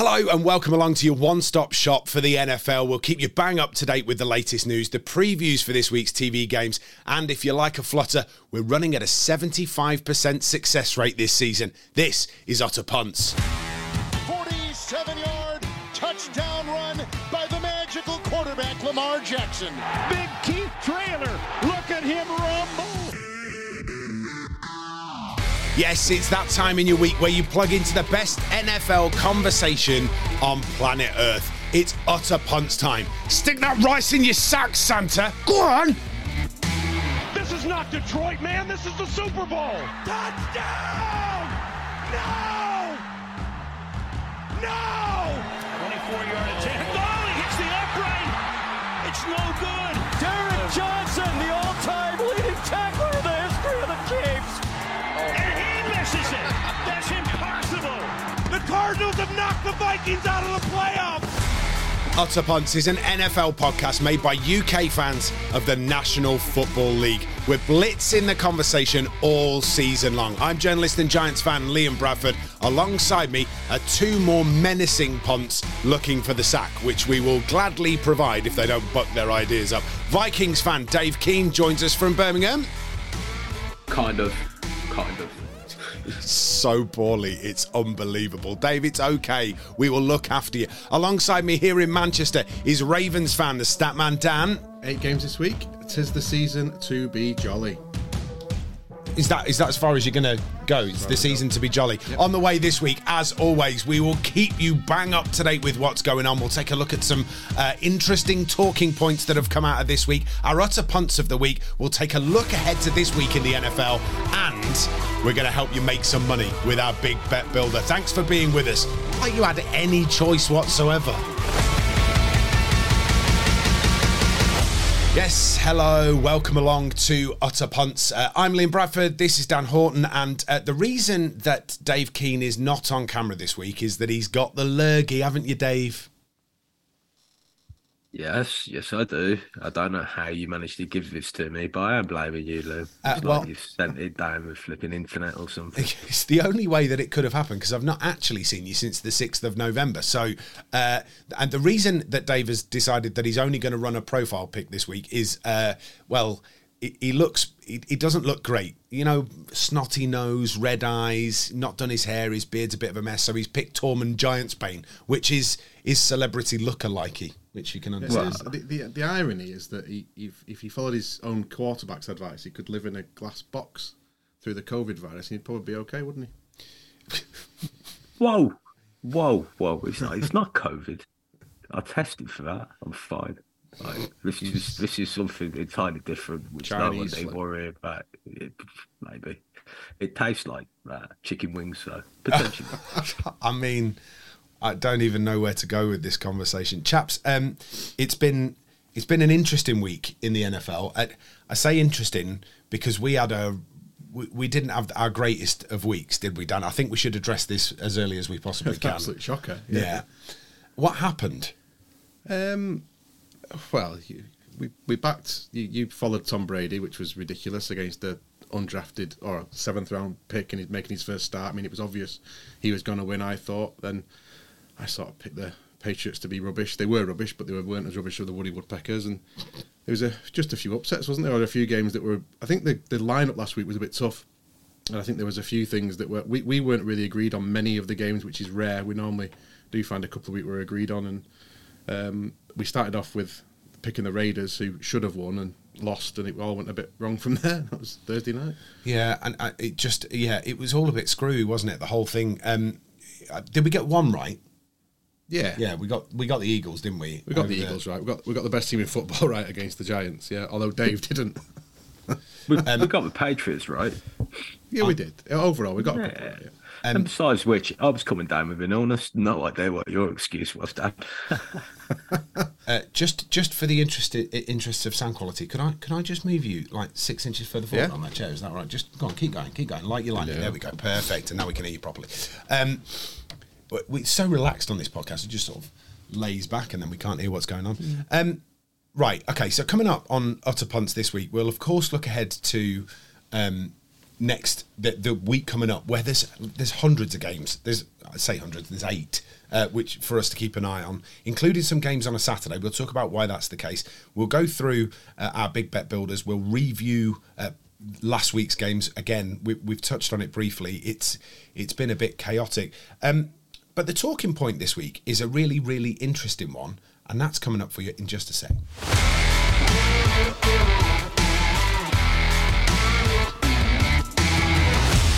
Hello and welcome along to your one stop shop for the NFL. We'll keep you bang up to date with the latest news, the previews for this week's TV games, and if you like a flutter, we're running at a 75% success rate this season. This is Utter Punts. 47 yard touchdown run by the magical quarterback Lamar Jackson. Big Keith Trailer. Look at him rumble. Yes, it's that time in your week where you plug into the best NFL conversation on planet Earth. It's utter punts time. Stick that rice in your sack, Santa. Go on. This is not Detroit, man. This is the Super Bowl. Touchdown! No! No! 24 yard attempt. Vikings out of the playoffs. Utter Punts is an NFL podcast made by UK fans of the National Football League. We're blitzing the conversation all season long. I'm journalist and Giants fan Liam Bradford. Alongside me are two more menacing punts looking for the sack, which we will gladly provide if they don't buck their ideas up. Vikings fan Dave Keane joins us from Birmingham. Kind of. Kind of. So poorly. It's unbelievable. Dave, it's okay. We will look after you. Alongside me here in Manchester is Ravens fan, the Statman Dan. Eight games this week. Tis the season to be jolly. Is that is that as far as you're going to go? It's the season to be jolly. On the way this week, as always, we will keep you bang up to date with what's going on. We'll take a look at some uh, interesting talking points that have come out of this week. Our utter punts of the week. We'll take a look ahead to this week in the NFL, and we're going to help you make some money with our big bet builder. Thanks for being with us. Like you had any choice whatsoever. Yes, hello, welcome along to Utter Punts. Uh, I'm Liam Bradford, this is Dan Horton, and uh, the reason that Dave Keane is not on camera this week is that he's got the lurgy, haven't you, Dave? Yes, yes, I do. I don't know how you managed to give this to me, but I am blaming you, Lou. It's Uh, like you've sent it down with flipping internet or something. It's the only way that it could have happened because I've not actually seen you since the 6th of November. So, uh, and the reason that Dave has decided that he's only going to run a profile pic this week is, uh, well, he, looks, he, doesn't look great. You know, snotty nose, red eyes, not done his hair, his beard's a bit of a mess. So he's picked Tormund Giantsbane, which is his celebrity lookalikey, which you can It's- understand. it's- the, the, the irony is that he, if, if he followed his own quarterback's advice, he could live in a glass box through the COVID virus and he'd probably be okay, wouldn't he? Whoa, whoa, whoa! It's not. It's not COVID. I tested for that. I'm fine. Like, this is this is something entirely different, which no one they worry about. It, maybe it tastes like uh, chicken wings, so potentially. I mean, I don't even know where to go with this conversation, chaps. Um, it's been it's been an interesting week in the NFL. I, I say interesting because we had a we, we didn't have our greatest of weeks, did we, Dan? I think we should address this as early as we possibly an can. absolute shocker. Yeah. What happened? Um, well, you, we we backed. You, you followed Tom Brady, which was ridiculous against the undrafted or seventh round pick, and he's making his first start. I mean, it was obvious he was going to win. I thought. Then I sort of picked the Patriots to be rubbish. They were rubbish, but they were- weren't as rubbish as the Woody Woodpeckers. And there was a just a few upsets, wasn't there? Or a few games that were. I think the the lineup last week was a bit tough. And I think there was a few things that were we, we weren't really agreed on many of the games, which is rare. We normally do find a couple of week we're agreed on, and um, we started off with picking the Raiders, who should have won and lost, and it all went a bit wrong from there. That was Thursday night. Yeah, and I, it just yeah, it was all a bit screwy, wasn't it? The whole thing. Um, uh, did we get one right? Yeah, Yeah, we got we got the Eagles, didn't we? We got Over the Eagles right. We got we got the best team in football right against the Giants. Yeah, although Dave didn't. we, we got the Patriots right. Yeah, we did. Overall, we got a couple Yeah. right. Yeah. and besides which, I was coming down with an illness. No idea what your excuse was, Dad. Uh, just just for the interest interests of sound quality, could I can I just move you like six inches further forward Yeah. on that chair? Is that right? Just go on, keep going, keep going, like you're lining. Yeah. There we go, perfect. And now we can hear you properly. Um, but we're so relaxed on this podcast, it just sort of lays back, and then we can't hear what's going on. Um, right, okay. So coming up on Utter Punts this week, we'll of course look ahead to um, next the, the week coming up where there's there's hundreds of games. There's I say hundreds. There's eight. Uh, which for us to keep an eye on, including some games on a Saturday. We'll talk about why that's the case. We'll go through uh, our big bet builders. We'll review uh, last week's games again. We, we've touched on it briefly. It's it's been a bit chaotic, um, but the talking point this week is a really really interesting one, and that's coming up for you in just a sec.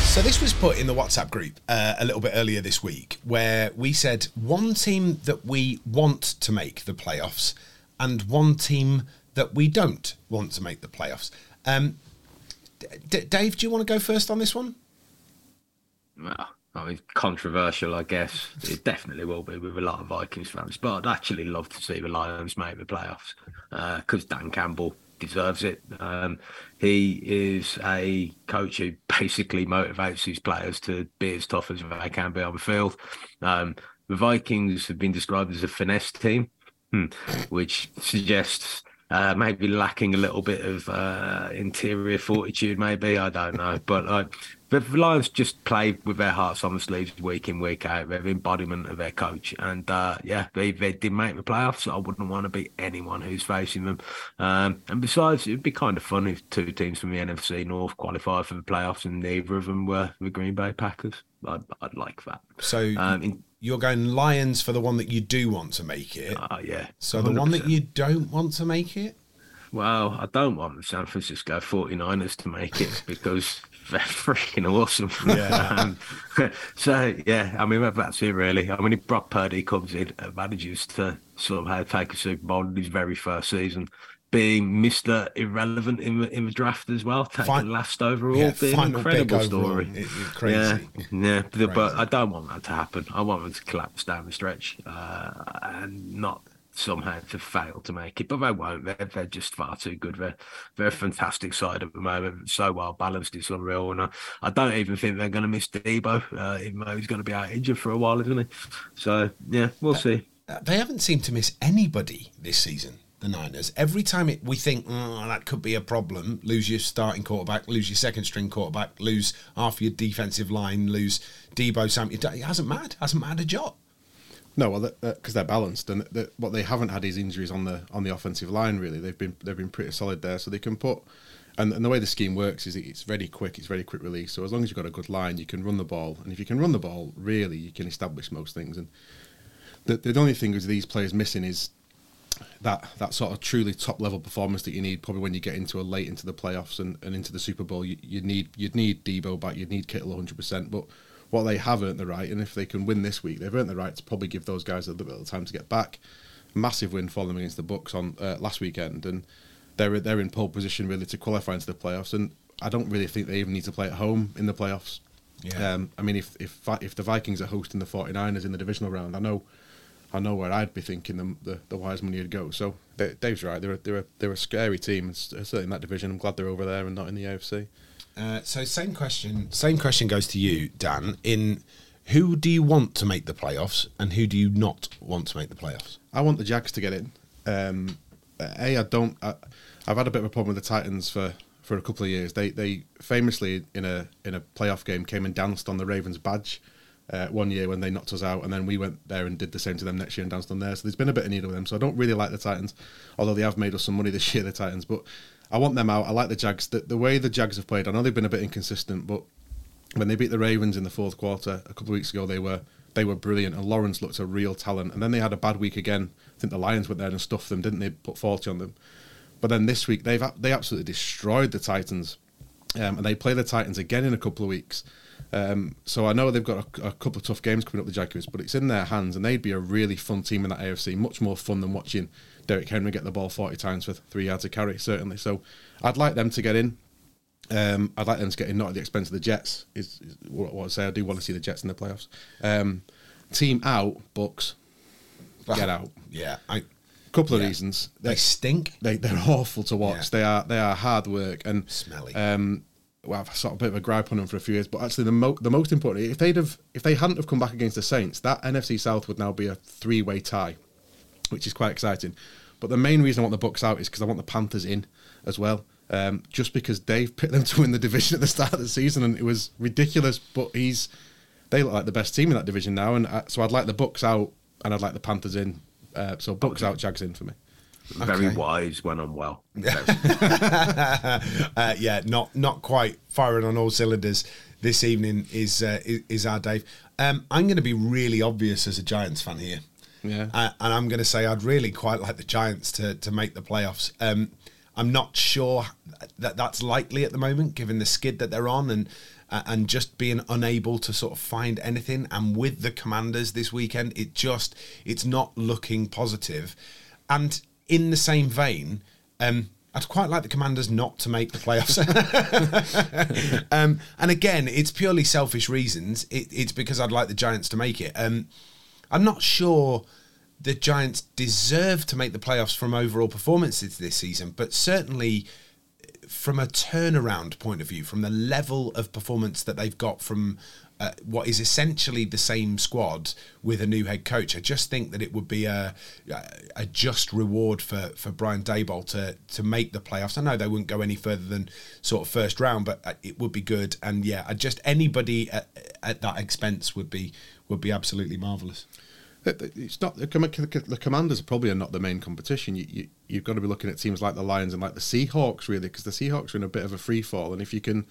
So this was put in the WhatsApp group uh, a little bit earlier this week, where we said one team that we want to make the playoffs, and one team that we don't want to make the playoffs. Um, D- Dave, do you want to go first on this one? Well, I mean, controversial, I guess. It definitely will be with a lot of Vikings fans, but I'd actually love to see the Lions make the playoffs because uh, Dan Campbell deserves it. Um, he is a coach who basically motivates his players to be as tough as they can be on the field. Um, the Vikings have been described as a finesse team, hmm, which suggests uh, maybe lacking a little bit of uh, interior fortitude, maybe I don't know. But uh, the Lions just play with their hearts on the sleeves week in week out. They're the embodiment of their coach, and uh, yeah, they they did make the playoffs. I wouldn't want to be anyone who's facing them. Um, and besides, it'd be kind of fun if two teams from the NFC North qualified for the playoffs, and neither of them were the Green Bay Packers. I'd, I'd like that. So. Um, in, you're going Lions for the one that you do want to make it. Oh, uh, yeah. So 100%. the one that you don't want to make it? Well, I don't want the San Francisco 49ers to make it because they're freaking awesome. Yeah. um, so, yeah, I mean, that's it, really. I mean, if Brock Purdy comes in and manages to sort of have, take a Super Bowl in his very first season, being Mr. Irrelevant in the, in the draft as well, taking Fine. last overall, yeah, being an incredible story. It. Yeah, yeah crazy. but I don't want that to happen. I want them to collapse down the stretch uh, and not somehow to fail to make it, but they won't. They're, they're just far too good. They're, they're a fantastic side at the moment. So well balanced, it's unreal. And I, I don't even think they're going to miss Deebo, uh, even though he's going to be out injured for a while, isn't he? So, yeah, we'll see. They haven't seemed to miss anybody this season the Niners. Every time it, we think oh, that could be a problem, lose your starting quarterback, lose your second string quarterback, lose half your defensive line, lose Deebo Sam. It hasn't mattered. Hasn't mattered a jot. No, well, because they're balanced, and what they haven't had is injuries on the on the offensive line. Really, they've been they've been pretty solid there, so they can put. And, and the way the scheme works is it's very quick. It's very quick release. So as long as you've got a good line, you can run the ball, and if you can run the ball, really, you can establish most things. And the the only thing is these players missing is that that sort of truly top level performance that you need probably when you get into a late into the playoffs and, and into the Super Bowl you, you need you'd need Deebo back you'd need Kittle 100% but what they have earned the right and if they can win this week they've earned the right to probably give those guys a little bit of time to get back massive win for them against the Bucs on uh, last weekend and they're they're in pole position really to qualify into the playoffs and I don't really think they even need to play at home in the playoffs yeah. Um, I mean if if if the Vikings are hosting the 49ers in the divisional round I know I know where I'd be thinking the the, the wise money would go. So Dave's right. They're a, they're a, they're a scary team, certainly in that division. I'm glad they're over there and not in the AFC. Uh, so same question. Same question goes to you, Dan. In who do you want to make the playoffs, and who do you not want to make the playoffs? I want the Jags to get in. Um, a, I don't. I, I've had a bit of a problem with the Titans for, for a couple of years. They they famously in a in a playoff game came and danced on the Ravens badge uh, one year when they knocked us out, and then we went there and did the same to them next year and danced on there. So there's been a bit of need of them. So I don't really like the Titans, although they have made us some money this year, the Titans. But I want them out. I like the Jags. The, the way the Jags have played, I know they've been a bit inconsistent, but when they beat the Ravens in the fourth quarter a couple of weeks ago, they were they were brilliant, and Lawrence looked a real talent. And then they had a bad week again. I think the Lions went there and stuffed them, didn't they? Put forty on them. But then this week they've they absolutely destroyed the Titans, um, and they play the Titans again in a couple of weeks. Um, so I know they've got a, a, couple of tough games coming up, the Jaguars, but it's in their hands, and they'd be a really fun team in that AFC. Much more fun than watching Derrick Henry get the ball 40 times for three yards of carry, certainly. So I'd like them to get in. Um, I'd like them to get in, not at the expense of the Jets. Is, is what, what I say. I do want to see the Jets in the playoffs. Um, team out, Bucs. Get out. Yeah, I couple of yeah. reasons. They, they, stink. They they're awful to watch. Yeah. They are they are hard work and smelly. Um, well, I've sort of a bit of a gripe on them for a few years, but actually the mo- the most important if they'd have if they hadn't have come back against the Saints, that NFC South would now be a three way tie, which is quite exciting. But the main reason I want the Bucs out is because I want the Panthers in as well. um, just because Dave picked them to win the division at the start of the season, and it was ridiculous. But he's they look like the best team in that division now, and I, so I'd like the Bucs out, and I'd like the Panthers in. Uh, so Bucs out, Jags in for me. Very Okay. wise when I'm well. uh, yeah, not not quite firing on all cylinders this evening is uh, is, is our Dave. Um, I'm going to be really obvious as a Giants fan here. Yeah. Uh, and I'm going to say I'd really quite like the Giants to to make the playoffs. Um, I'm not sure that that's likely at the moment, given the skid that they're on and uh, and just being unable to sort of find anything. And with the Commanders this weekend, it just it's not looking positive. And in the same vein, um, I'd quite like the Commanders not to make the playoffs. um, and again, it's purely selfish reasons. It, it's because I'd like the Giants to make it. Um, I'm not sure the Giants deserve to make the playoffs from overall performances this season, but certainly from a turnaround point of view, from the level of performance that they've got from uh, what is essentially the same squad with a new head coach, I just think that it would be a a just reward for for Brian Daboll to to make the playoffs. I know they wouldn't go any further than sort of first round, but uh, it would be good. And yeah, I just anybody at, at that expense would be would be absolutely marvelous. It's not the, Com- the Commanders probably are not the main competition. You, you you've got to be looking at teams like the Lions and like the Seahawks really, because the Seahawks are in a bit of a free fall, and if you can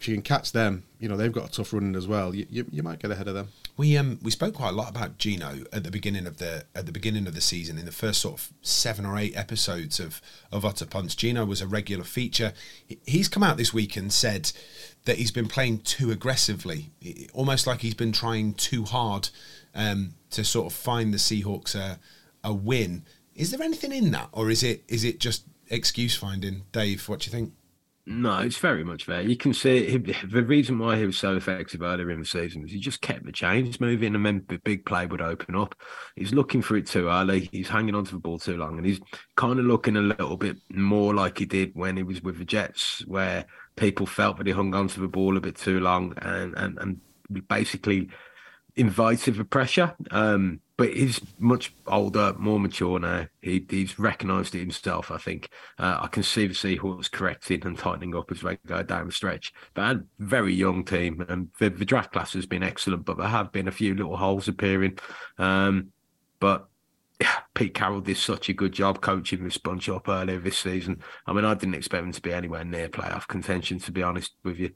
if you can catch them, you know they've got a tough run as well. You, you, you might get ahead of them. We um we spoke quite a lot about Geno at the beginning of the at the beginning of the season in the first sort of seven or eight episodes of of Utter Punch. Geno was a regular feature. He's come out this week and said that he's been playing too aggressively, almost like he's been trying too hard um, to sort of find the Seahawks a a win. Is there anything in that, or is it is it just excuse finding? Dave, what do you think? No, it's very much there. You can see it, the reason why he was so effective earlier in the season was he just kept the chains moving and then the big play would open up. He's looking for it too early. He's hanging onto the ball too long and he's kind of looking a little bit more like he did when he was with the Jets, where people felt that he hung onto the ball a bit too long and, and, and basically invited the pressure. Um, but he's much older, more mature now. He, he's recognised it himself, I think. Uh, I can see the Seahawks correcting and tightening up as they go down the stretch. But a very young team, and the, the draft class has been excellent, but there have been a few little holes appearing. Um, but yeah, Pete Carroll did such a good job coaching this bunch up earlier this season. I mean, I didn't expect them to be anywhere near playoff contention, to be honest with you.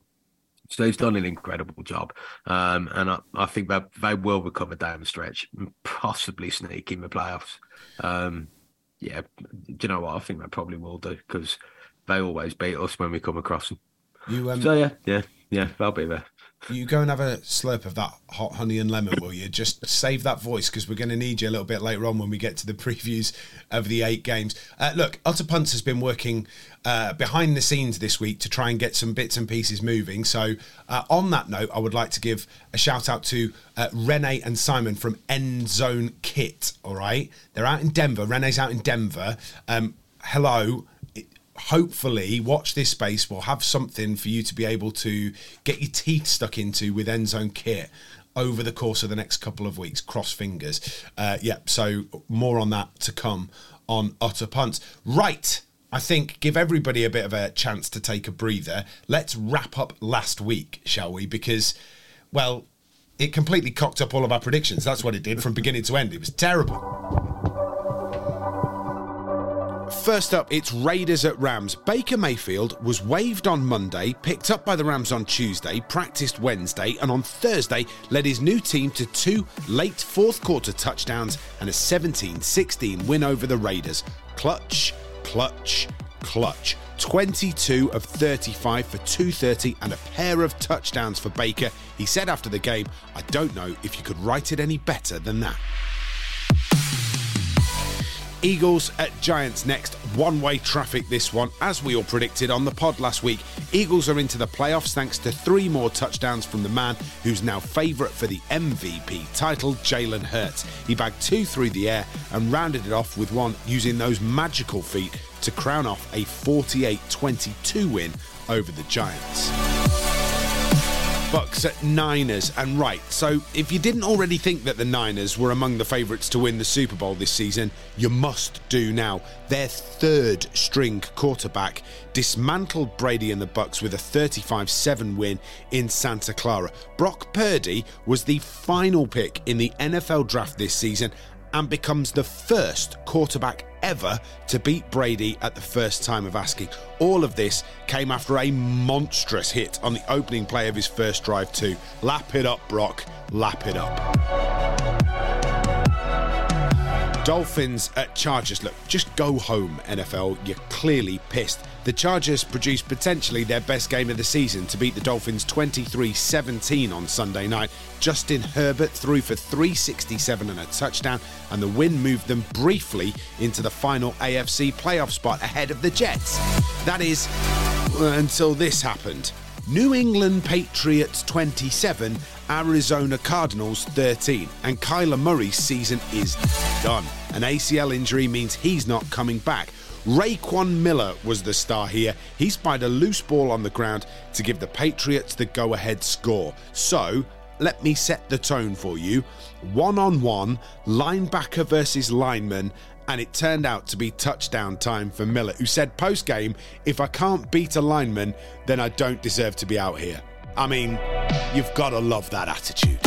So he's done an incredible job, um, and I, I think that they will recover down the stretch, and possibly sneak in the playoffs. Um, yeah, do you know what? I think they probably will do because they always beat us when we come across them. You um, So yeah, yeah, yeah, they'll be there. You go and have a slurp of that hot honey and lemon, will you? Just save that voice because we're going to need you a little bit later on when we get to the previews of the eight games. Uh, look, Utter Punts has been working uh, behind the scenes this week to try and get some bits and pieces moving. So, uh, on that note, I would like to give a shout out to uh, Renee and Simon from End Zone Kit. All right, they're out in Denver. Renee's out in Denver. Um, hello hopefully watch this space we'll have something for you to be able to get your teeth stuck into with end zone kit over the course of the next couple of weeks cross fingers uh, yeah so more on that to come on utter punts right I think give everybody a bit of a chance to take a breather. Let's wrap up last week, shall we? Because, well, it completely cocked up all of our predictions. That's what it did from beginning to end. It was terrible. First up, it's Raiders at Rams. Baker Mayfield was waived on Monday, picked up by the Rams on Tuesday, practiced Wednesday, and on Thursday led his new team to two late fourth quarter touchdowns and a 17 16 win over the Raiders. Clutch, clutch, clutch. 22 of 35 for 230 and a pair of touchdowns for Baker. He said after the game, I don't know if you could write it any better than that. Eagles at Giants next. One way traffic this one, as we all predicted on the pod last week. Eagles are into the playoffs thanks to three more touchdowns from the man who's now favourite for the MVP title, Jalen Hurts. He bagged two through the air and rounded it off with one using those magical feet to crown off a 48 22 win over the Giants. Bucs at Niners. And right, so if you didn't already think that the Niners were among the favourites to win the Super Bowl this season, you must do now. Their third string quarterback dismantled Brady and the Bucs with a 35-7 win in Santa Clara. Brock Purdy was the final pick in the NFL draft this season and becomes the first quarterback ever to beat Brady at the first time of asking. All of this came after a monstrous hit on the opening play of his first drive, too. Lap it up, Brock. Lap it up. Dolphins at Chargers. Look, just go home, NFL. You're clearly pissed. The Chargers produced potentially their best game of the season to beat the Dolphins 23 17 on Sunday night. Justin Herbert threw for 367 and a touchdown, and the win moved them briefly into the final AFC playoff spot ahead of the Jets. That is, uh, until this happened. New England Patriots 27, Arizona Cardinals 13, and Kyler Murray's season is done. An ACL injury means he's not coming back. Raekwon Miller was the star here. He spied a loose ball on the ground to give the Patriots the go ahead score. So, let me set the tone for you. One on one, linebacker versus lineman, and it turned out to be touchdown time for Miller, who said post game, If I can't beat a lineman, then I don't deserve to be out here. I mean, you've got to love that attitude.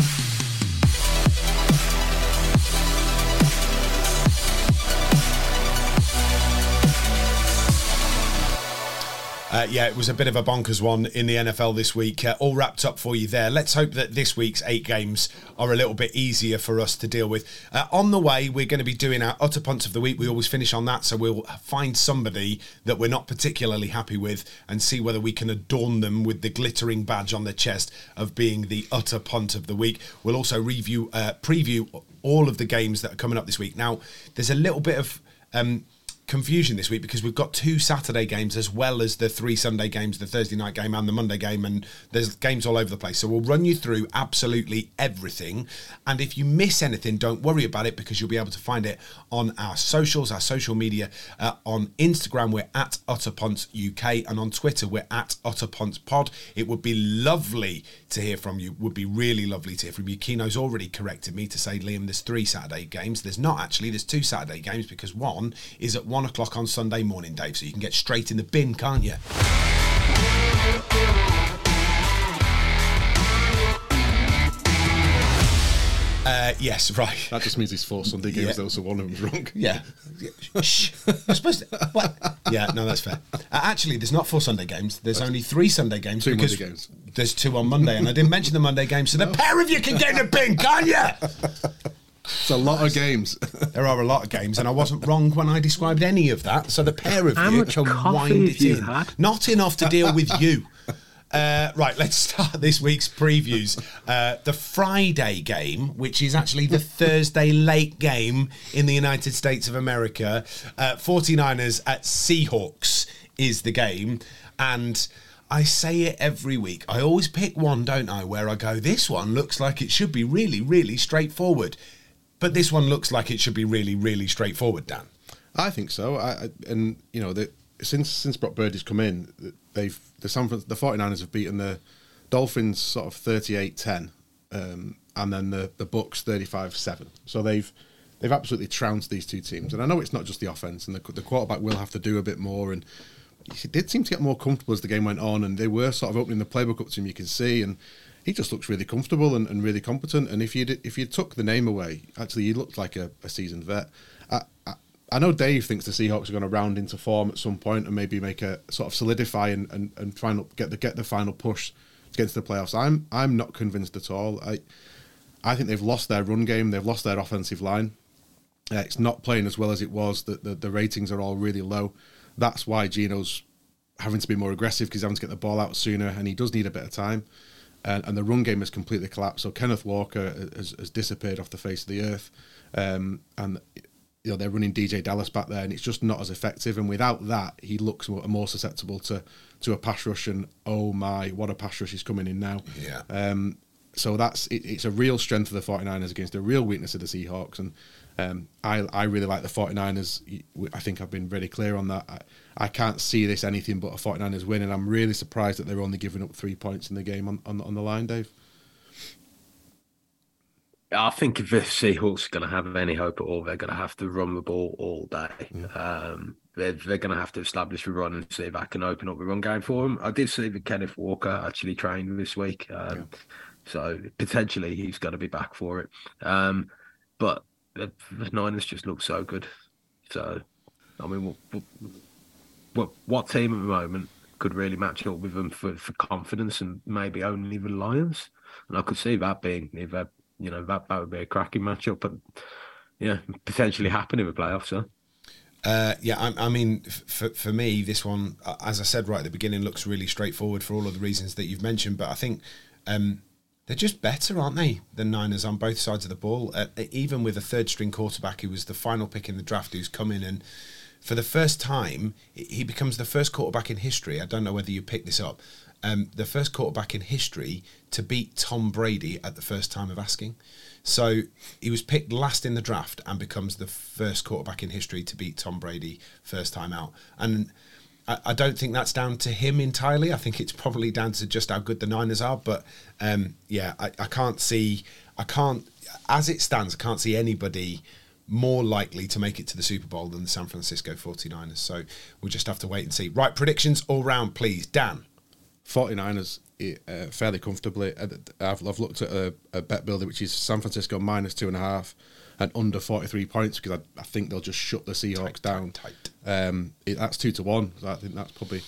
Uh, yeah, it was a bit of a bonkers one in the NFL this week. Uh, all wrapped up for you there. Let's hope that this week's eight games are a little bit easier for us to deal with. Uh, on the way, we're going to be doing our utter punts of the week. We always finish on that, so we'll find somebody that we're not particularly happy with and see whether we can adorn them with the glittering badge on their chest of being the utter punt of the week. We'll also review, uh, preview all of the games that are coming up this week. Now, there's a little bit of. Um, confusion this week because we've got two Saturday games as well as the three Sunday games, the Thursday night game and the Monday game, and there's games all over the place. So we'll run you through absolutely everything. And if you miss anything, don't worry about it because you'll be able to find it on our socials, our social media. Uh, on Instagram, we're at Utterpunts UK, and on Twitter, we're at Utterpunts Pod. It would be lovely to hear from you. Would be really lovely to hear from you. Kino's already corrected me to say, Liam, there's three Saturday games. There's not actually. There's two Saturday games because one is at one o'clock on Sunday morning, Dave. So you can get straight in the bin, can't you? Uh, yes, right. That just means he's four Sunday games Yeah. though, so one of them's wrong. Yeah. Shh. I'm supposed to. What? Yeah, no, that's fair. Uh, actually, there's not four Sunday games. There's only three Sunday games. Two because Monday games. There's two on Monday, and I didn't mention the Monday game, so the pair of you can get in the bin, can't you? It's a lot of games. There are a lot of games, and I wasn't wrong when I described any of that. So the pair of How you much can coffee wind have it you in. had? Not enough to deal with you. Uh, right, let's start this week's previews. Uh, the Friday game, which is actually the Thursday late game in the United States of America, uh, 49ers at Seahawks is the game. And I say it every week. I always pick one, don't I, where I go, this one looks like it should be really, really straightforward. But this one looks like it should be really, really straightforward, Dan. I think so. I, I and you know, the, since since Brock Purdy's come in, they've the San Fran- the 49ers have beaten the Dolphins sort of 38-10 um, and then the the Bucs 35-7. So they've they've absolutely trounced these two teams. And I know it's not just the offense and the, the quarterback will have to do a bit more and he did seem to get more comfortable as the game went on and they were sort of opening the playbook up to him you can see and he just looks really comfortable and, and really competent and if you if you took the name away actually he looked like a, a seasoned vet I, I, I know Dave thinks the Seahawks are going to round into form at some point and maybe make a sort of solidify and, and, and try and get the get the final push to get into the playoffs. I'm I'm not convinced at all. I I think they've lost their run game. They've lost their offensive line. Uh, it's not playing as well as it was. The, the the ratings are all really low. That's why Geno's having to be more aggressive because he's having to get the ball out sooner, and he does need a bit of time. And, and the run game has completely collapsed. So Kenneth Walker has, has disappeared off the face of the earth, um, and you know they're running DeeJay Dallas back there, and it's just not as effective. And without that, he looks more, more susceptible to to a pass rush. And oh my, what a pass rush is coming in now! Yeah. Um, so that's it, it's a real strength of the 49ers against a real weakness of the Seahawks. And um, I, I really like the 49ers. I think I've been really clear on that. I, I can't see this anything but a 49ers win, and I'm really surprised that they're only giving up three points in the game on, on, on the line, Dave. I think if the Seahawks are going to have any hope at all, they're going to have to run the ball all day. Mm. Um, they're, they're going to have to establish a run and see if I can open up the run game for them. I did see that Kenneth Walker actually trained this week, um, yeah. so potentially he's going to be back for it. Um, but the, the, Niners just look so good. So, I mean, what, what, what team at the moment could really match up with them for, for confidence and maybe only the Lions? And I could see that being you know that that would be a cracking matchup, but yeah, potentially happen in the playoffs. So. Uh, yeah, I, I, mean, for for me, this one, as I said right at the beginning, looks really straightforward for all of the reasons that you've mentioned. But I think um, they're just better, aren't they, than Niners on both sides of the ball? Uh, even with a third string quarterback who was the final pick in the draft, who's come in and for the first time, he becomes the first quarterback in history. I don't know whether you picked this up, um, the first quarterback in history to beat Tom Brady at the first time of asking. So he was picked last in the draft and becomes the first quarterback in history to beat Tom Brady first time out. And I, don't think that's down to him entirely. I think it's probably down to just how good the Niners are. But um, yeah, I, I can't see, I can't, as it stands, I can't see anybody more likely to make it to the Super Bowl than the San Francisco 49ers. So we'll just have to wait and see. Right, predictions all round, please. Dan. 49ers uh, fairly comfortably. Uh, I've, I've looked at a, a, bet builder which is San Francisco minus two and a half and under 43 points because I, I think they'll just shut the Seahawks tight, down. Tight, tight. Um, it, that's two to one. So I think that's probably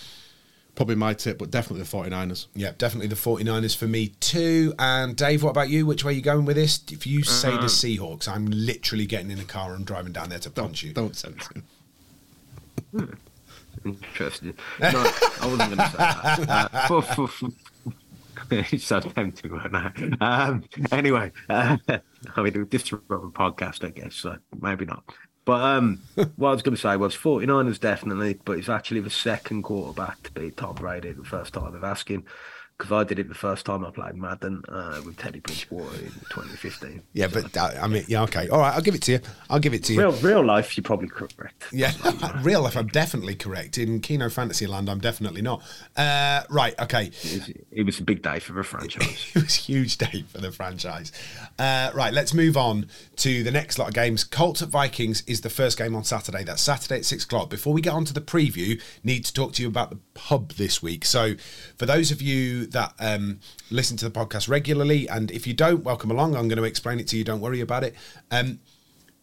probably my tip, but definitely the 49ers. Yeah, definitely the 49ers for me too. And Dave, what about you? Which way are you going with this? If you say uh-huh. the Seahawks, I'm literally getting in a car and driving down there to punch don't, you. Don't send it. Interesting. No, I wasn't going to say that. Uh, for, for, for, it's so tempting right now. Um, anyway, uh, I mean, this is a podcast, I guess, so maybe not. But um, what I was going to say was 49ers definitely, but it's actually the second quarterback to beat Tom Brady the first time of asking because I did it the first time I played Madden uh, with Teddy Bridgewater in 2015. Yeah, but uh, I mean, yeah, okay, all right, I'll give it to you. I'll give it to you. Real, real life, you're probably correct. Yeah, real life, I'm definitely correct. In Kino Fantasy Land, I'm definitely not. Uh, right, okay. It was, it was, a big day for the franchise. it was a huge day for the franchise. Uh, right, let's move on to the next lot of games. Colts at Vikings is the first game on Saturday. That's Saturday at six o'clock. Before we get on to the preview, need to talk to you about the pub this week. So, for those of you that um, listen to the podcast regularly. And if you don't, welcome along. I'm going to explain it to you. Don't worry about it. Um,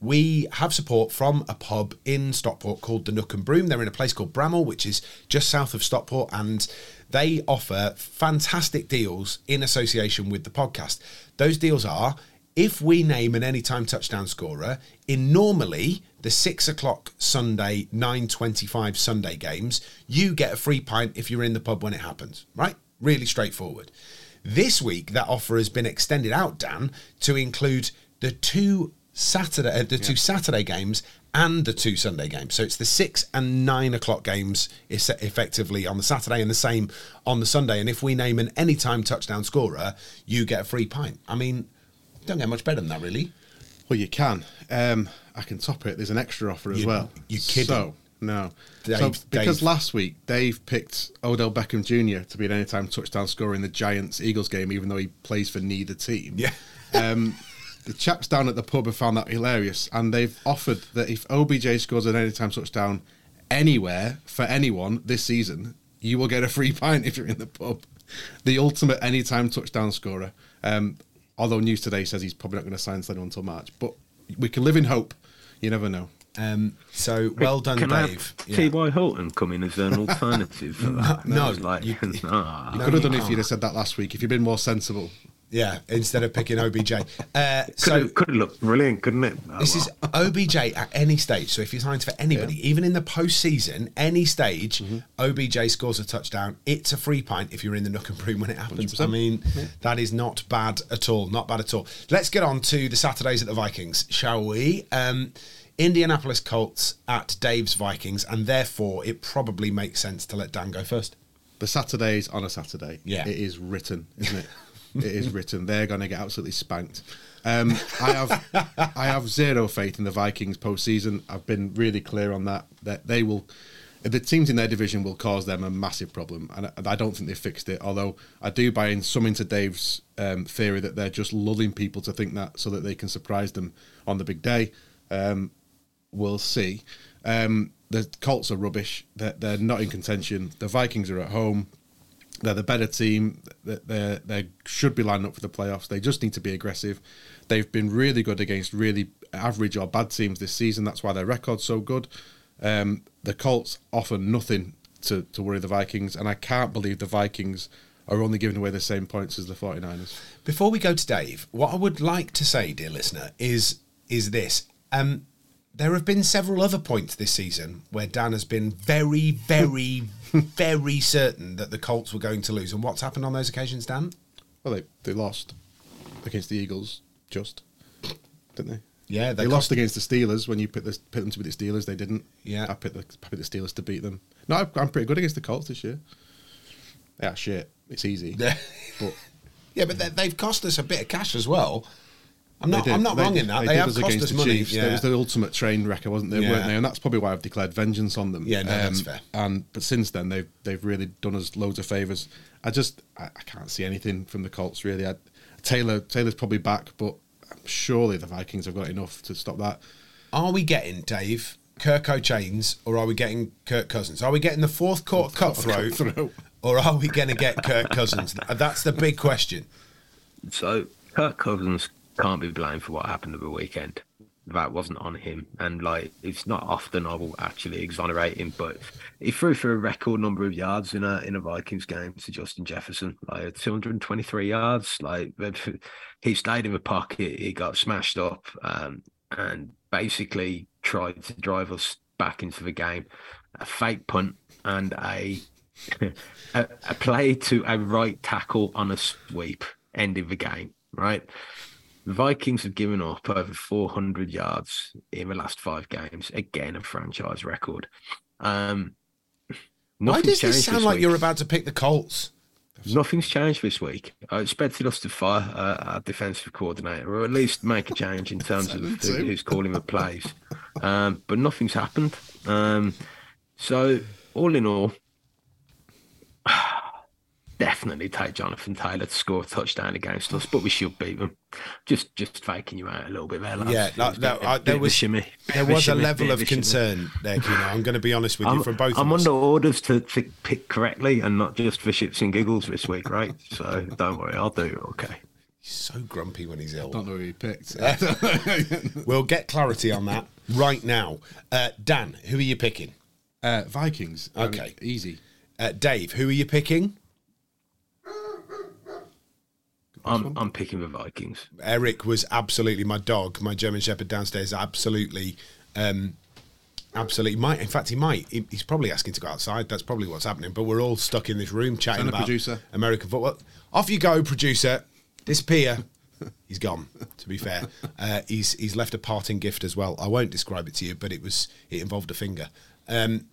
we have support from a pub in Stockport called the Nook and Broom. They're in a place called Bramhall, which is just south of Stockport, and they offer fantastic deals in association with the podcast. Those deals are if we name an anytime touchdown scorer in normally the six o'clock Sunday, 9.25 Sunday games, you get a free pint if you're in the pub when it happens, right? Really straightforward. This week, that offer has been extended out, Dan, to include the two Saturday, uh, the yeah. two Saturday games and the two Sunday games. So it's the six and nine o'clock games is effectively on the Saturday and the same on the Sunday. And if we name an anytime touchdown scorer, you get a free pint. I mean, don't get much better than that, really. Well, you can. Um, I can top it. There's an extra offer as you, well. You kidding? So, no. Dave, so because Dave. last week Dave picked Odell Beckham Jr. to be an anytime touchdown scorer in the Giants Eagles game, even though he plays for neither team. Yeah. Um, the chaps down at the pub have found that hilarious, and they've offered that if OBJ scores an anytime touchdown anywhere for anyone this season, you will get a free pint if you're in the pub. The ultimate anytime touchdown scorer. Um, although news today says he's probably not going to sign anyone until March, but we can live in hope. You never know. Um, so well done, Can Dave. T.Y. Hilton come in as an alternative for that? no, like, you, you could have done it if you'd have said that last week. If you'd been more sensible. Yeah, instead of picking OBJ. Uh, could so have, could have looked brilliant, couldn't it? Oh, this is OBJ at any stage. So if he signs for anybody, yeah. even in the postseason, any stage, mm-hmm. OBJ scores a touchdown. It's a free pint if you're in the Nook and Broom when it happens. 100%. I mean, yeah. that is not bad at all. Not bad at all. Let's get on to the Saturdays at the Vikings, shall we? Um, Indianapolis Colts at Dave's Vikings, and therefore it probably makes sense to let Dan go first. The Saturdays on a Saturday. Yeah. It is written, isn't it? it is written. They're going to get absolutely spanked. Um, I have I have zero faith in the Vikings postseason. I've been really clear on that. That they will, the teams in their division will cause them a massive problem, and I, I don't think they fixed it. Although I do buy in some into Dave's um, theory that they're just lulling people to think that so that they can surprise them on the big day. Um, we'll see. Um, the Colts are rubbish. They're, they're not in contention. The Vikings are at home. They're the better team. They they should be lining up for the playoffs. They just need to be aggressive. They've been really good against really average or bad teams this season. That's why their record's so good. Um, the Colts offer nothing to, to worry the Vikings, and I can't believe the Vikings are only giving away the same points as the 49ers. Before we go to Dave, what I would like to say, dear listener, is is this. Um, there have been several other points this season where Dan has been very, very, very certain that the Colts were going to lose. And what's happened on those occasions, Dan? Well, they, they lost against the Eagles, just, didn't they? Yeah, They, they lost against the Steelers when you picked, the, picked them to beat the Steelers. They didn't. Yeah. I picked the, I picked the Steelers to beat them. No, I'm pretty good against the Colts this year. Yeah, shit. It's easy. Yeah. but Yeah, but they, they've cost us a bit of cash as well. I'm not. did. I'm not They wrong did. in that. They They, did have cost against us the money. Chiefs. Yeah. That was the ultimate train wrecker, wasn't they? Yeah. Weren't they? And that's probably why I've declared vengeance on them. Yeah, no, that's um, fair. And but since then, they've they've really done us loads of favors. I just I, I can't see anything from the Colts really. I, Taylor Taylor's probably back, but surely the Vikings have got enough to stop that. Are we getting Dave Kirk O'Chains or are we getting Kirk Cousins? Are we getting the fourth court cutthroat, cutthroat. or are we going to get Kirk Cousins? That's the big question. So Kirk Cousins can't be blamed for what happened the weekend. That wasn't on him, and like it's not often I will actually exonerate him, but he threw for a record number of yards in a in a Vikings game to Justin Jefferson, like 223 yards. Like he stayed in the pocket, he got smashed up, um, and basically tried to drive us back into the game. A fake punt and a a, a play to a right tackle on a sweep ended the game, right? The Vikings have given up over 400 yards in the last five games. Again, a franchise record. Um, Why does this sound this like week. you're about to pick the Colts? Nothing's changed this week. I expected us to fire uh, our defensive coordinator, or at least make a change in terms of who, who's calling the plays. Um, but nothing's happened. Um, so, all in all, definitely take Jonathan Taylor to score a touchdown against us, but we should beat them. Just, just faking you out a little bit there, lads. Yeah, like, Bit- that- I- there was shimmy. there Bit of was a shimmy, level bit of concern there, Kino. I'm going to be honest with you I'm, from both I'm of us. under orders to, to pick correctly and not just for shits and giggles this week, right? So don't worry, I'll do. Okay. He's so grumpy when he's ill. Don't know who he picked. We'll get clarity on that right now. Uh, Dan, who are you picking? uh, Vikings. I mean, Okay. easy. Uh, Dave, who are you picking? I'm I'm picking the Vikings. Eric was absolutely my dog, my German Shepherd downstairs. Absolutely, um, absolutely might. In fact, he might. He- he's probably asking to go outside. That's probably what's happening. But we're all stuck in this room chatting Send about producer. American football. Off you go, producer. Disappear. he's gone. To be fair, uh, he's he's left a parting gift as well. I won't describe it to you, but it was it involved a finger. Um,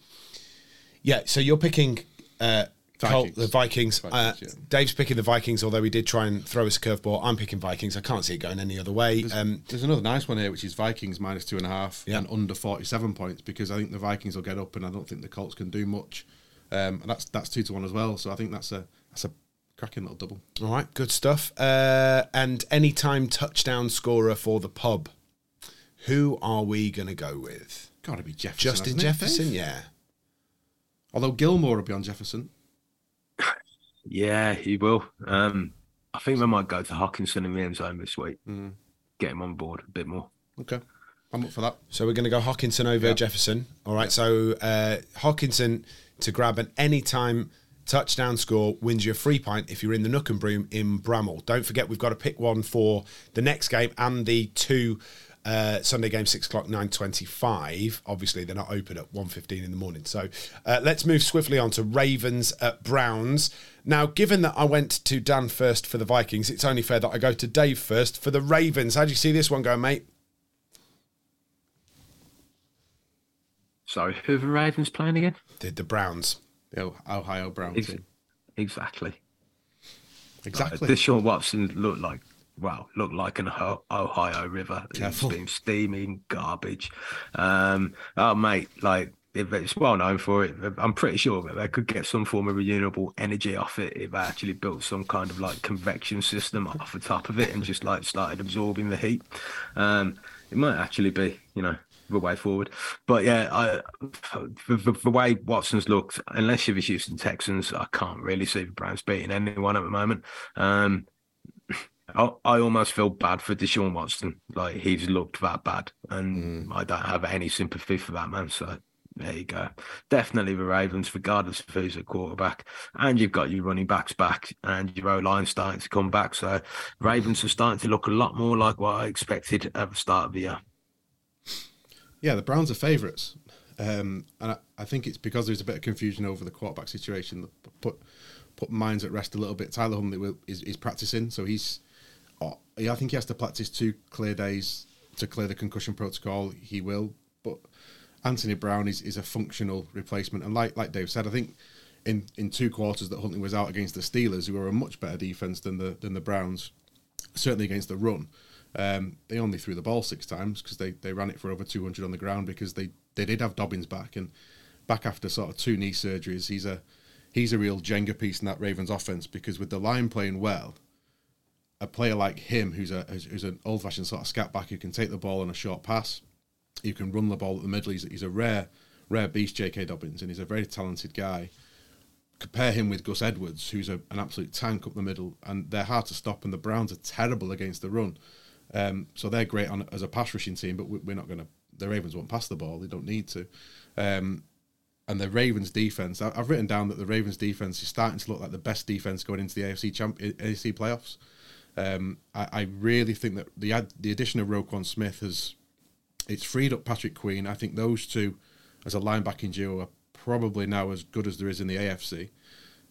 yeah. So you're picking. Uh, Vikings. the Vikings. Uh, yeah. Dave's picking the Vikings, although he did try and throw us a curveball. I'm picking Vikings. I can't see it going any other way. Um, There's another nice one here, which is Vikings minus two and a half Yeah. and under 47 points because I think the Vikings will get up and I don't think the Colts can do much. Um, and that's that's two to one as well. So I think that's a that's a cracking little double. all right, good stuff. Uh, and anytime touchdown scorer for the pub. Who are we going to go with? Got to be Jefferson. Justin it, Jefferson, Dave? yeah. Although Gilmore will be on Jefferson. Yeah, he will. Um, I think they might go to Hockenson in the end zone this week. Mm-hmm. Get him on board a bit more. Okay, I'm up for that. So we're going to go Hockenson over Yeah. Jefferson. All right. So uh, Hockenson to grab an anytime touchdown score wins you a free pint if you're in the Nook and Broom in Bramhall. Don't forget we've got to pick one for the next game and the two uh, Sunday game, six o'clock, nine twenty-five. Obviously, they're not open at 1.15 in the morning. So uh, let's move swiftly on to Ravens at Browns. Now, given that I went to Dan first for the Vikings, it's only fair that I go to Dave first for the Ravens. How do you see this one going, mate? Sorry, who are the Ravens playing again? The, the Browns. The Ohio Browns. Ex- exactly. Exactly. Like, Deshaun Watson looked like well, looked like an Ohio River. Careful. It's been steaming garbage. Um, oh mate, like if it's well known for it, I'm pretty sure that they could get some form of renewable energy off it if they actually built some kind of like convection system off the top of it and just like started absorbing the heat. Um, it might actually be, you know, the way forward. But yeah, I, the, the, the way Watson's looked, unless you're the Houston Texans, I can't really see the Browns beating anyone at the moment. Um, I, I almost feel bad for Deshaun Watson. Like he's looked that bad, and I don't have any sympathy for that man. So there you go. Definitely the Ravens, regardless of who's at quarterback. And you've got your running backs back, and your O line starting to come back. So Ravens are starting to look a lot more like what I expected at the start of the year. Yeah, the Browns are favourites, um, and I, I think it's because there's a bit of confusion over the quarterback situation. that Put put minds at rest a little bit. Tyler Huntley will, is, is practicing, so he's. Oh, I think he has to practice two clear days to clear the concussion protocol. He will, but Anthony Brown is, is a functional replacement, and like like Dave said, I think in, in two quarters that Huntley was out against the Steelers, who are a much better defense than the than the Browns, certainly against the run. Um, they only threw the ball six times because they, they ran it for over 200 on the ground because they, they did have Dobbins back and back after sort of two knee surgeries. He's a he's a real Jenga piece in that Ravens offense because with the line playing well, a player like him who's a who's, an old fashioned sort of scat back who can take the ball on a short pass, you can run the ball at the middle. He's, he's a rare rare beast, J.K. Dobbins, and he's a very talented guy. Compare him with Gus Edwards, who's a, an absolute tank up the middle, and they're hard to stop. And the Browns are terrible against the run. Um, so they're great on as a pass rushing team, but we- we're not going to. The Ravens won't pass the ball; they don't need to. Um, and the Ravens defense, I've written down that the Ravens defense is starting to look like the best defense going into the AFC champ AFC playoffs. Um, I, I really think that the ad, the addition of Roquan Smith has it's freed up Patrick Queen. I think those two, as a linebacking duo, are probably now as good as there is in the AFC.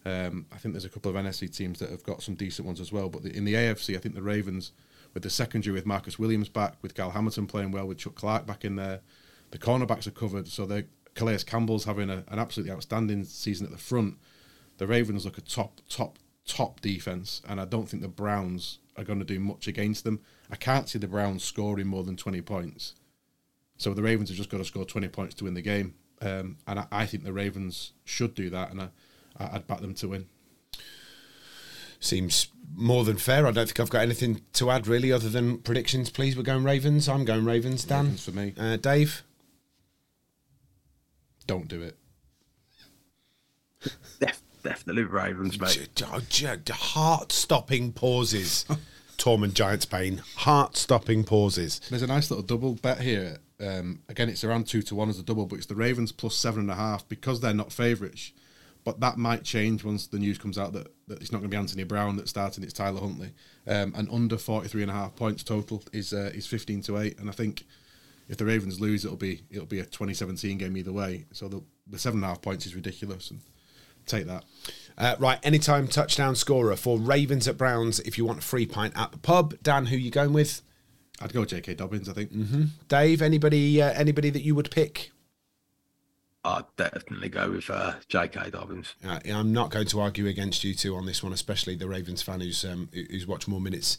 Um, I think there's a couple of NFC teams that have got some decent ones as well. But the, in the AFC, I think the Ravens, with the secondary with Marcus Williams back, with Kyle Hamilton playing well, with Chuck Clark back in there, the cornerbacks are covered. So they Calais Campbell's having a, an absolutely outstanding season at the front. The Ravens look a top, top, top defense, and I don't think the Browns are going to do much against them. I can't see the Browns scoring more than 20 points. So the Ravens have just got to score 20 points to win the game. Um, and I, I think the Ravens should do that, and I, I'd back them to win. Seems more than fair. I don't think I've got anything to add really, other than predictions. Please, we're going Ravens. I'm going Ravens. Dan, Ravens for me. Uh, Dave. Don't do it. Def- definitely Ravens, mate. Heart-stopping pauses. Tormund Giantsbane. Heart-stopping pauses. There's a nice little double bet here. Um, again, it's around two to one as a double, but it's the Ravens plus seven and a half because they're not favourites. But that might change once the news comes out that, that it's not going to be Anthony Brown that's starting, it's Tyler Huntley. Um, and under 43 and a half points total is uh, is 15 to 8. And I think if the Ravens lose, it'll be it'll be a 2017 game either way. So the, the seven and a half points is ridiculous. And take that. Uh, right, anytime touchdown scorer for Ravens at Browns. If you want a free pint at the pub, Dan, who you going with? I'd go J.K. Dobbins, I think. Dave, anybody, uh, anybody that you would pick? I'd definitely go with uh, J.K. Dobbins. Uh, I'm not going to argue against you two on this one, especially the Ravens fan who's um, who's watched more minutes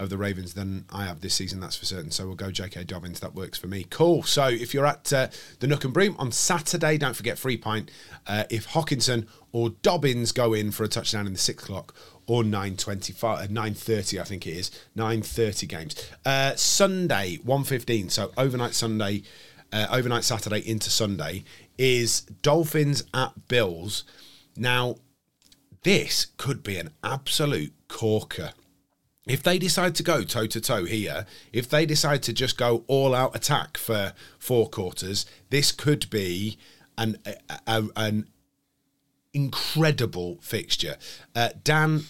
of the Ravens than I have this season. That's for certain. So we'll go J.K. Dobbins. That works for me. Cool. So if you're at uh, the Nook and Broom on Saturday, don't forget free pint. Uh, if Hockenson or Dobbins go in for a touchdown in the six o'clock or nine twenty-five, uh, nine thirty, I think it is nine thirty games. Uh, Sunday one fifteen. So overnight Sunday. Uh, overnight Saturday into Sunday is Dolphins at Bills. Now, this could be an absolute corker. If they decide to go toe to toe here, if they decide to just go all out attack for four quarters, this could be an a, a- an incredible fixture. Uh, Dan,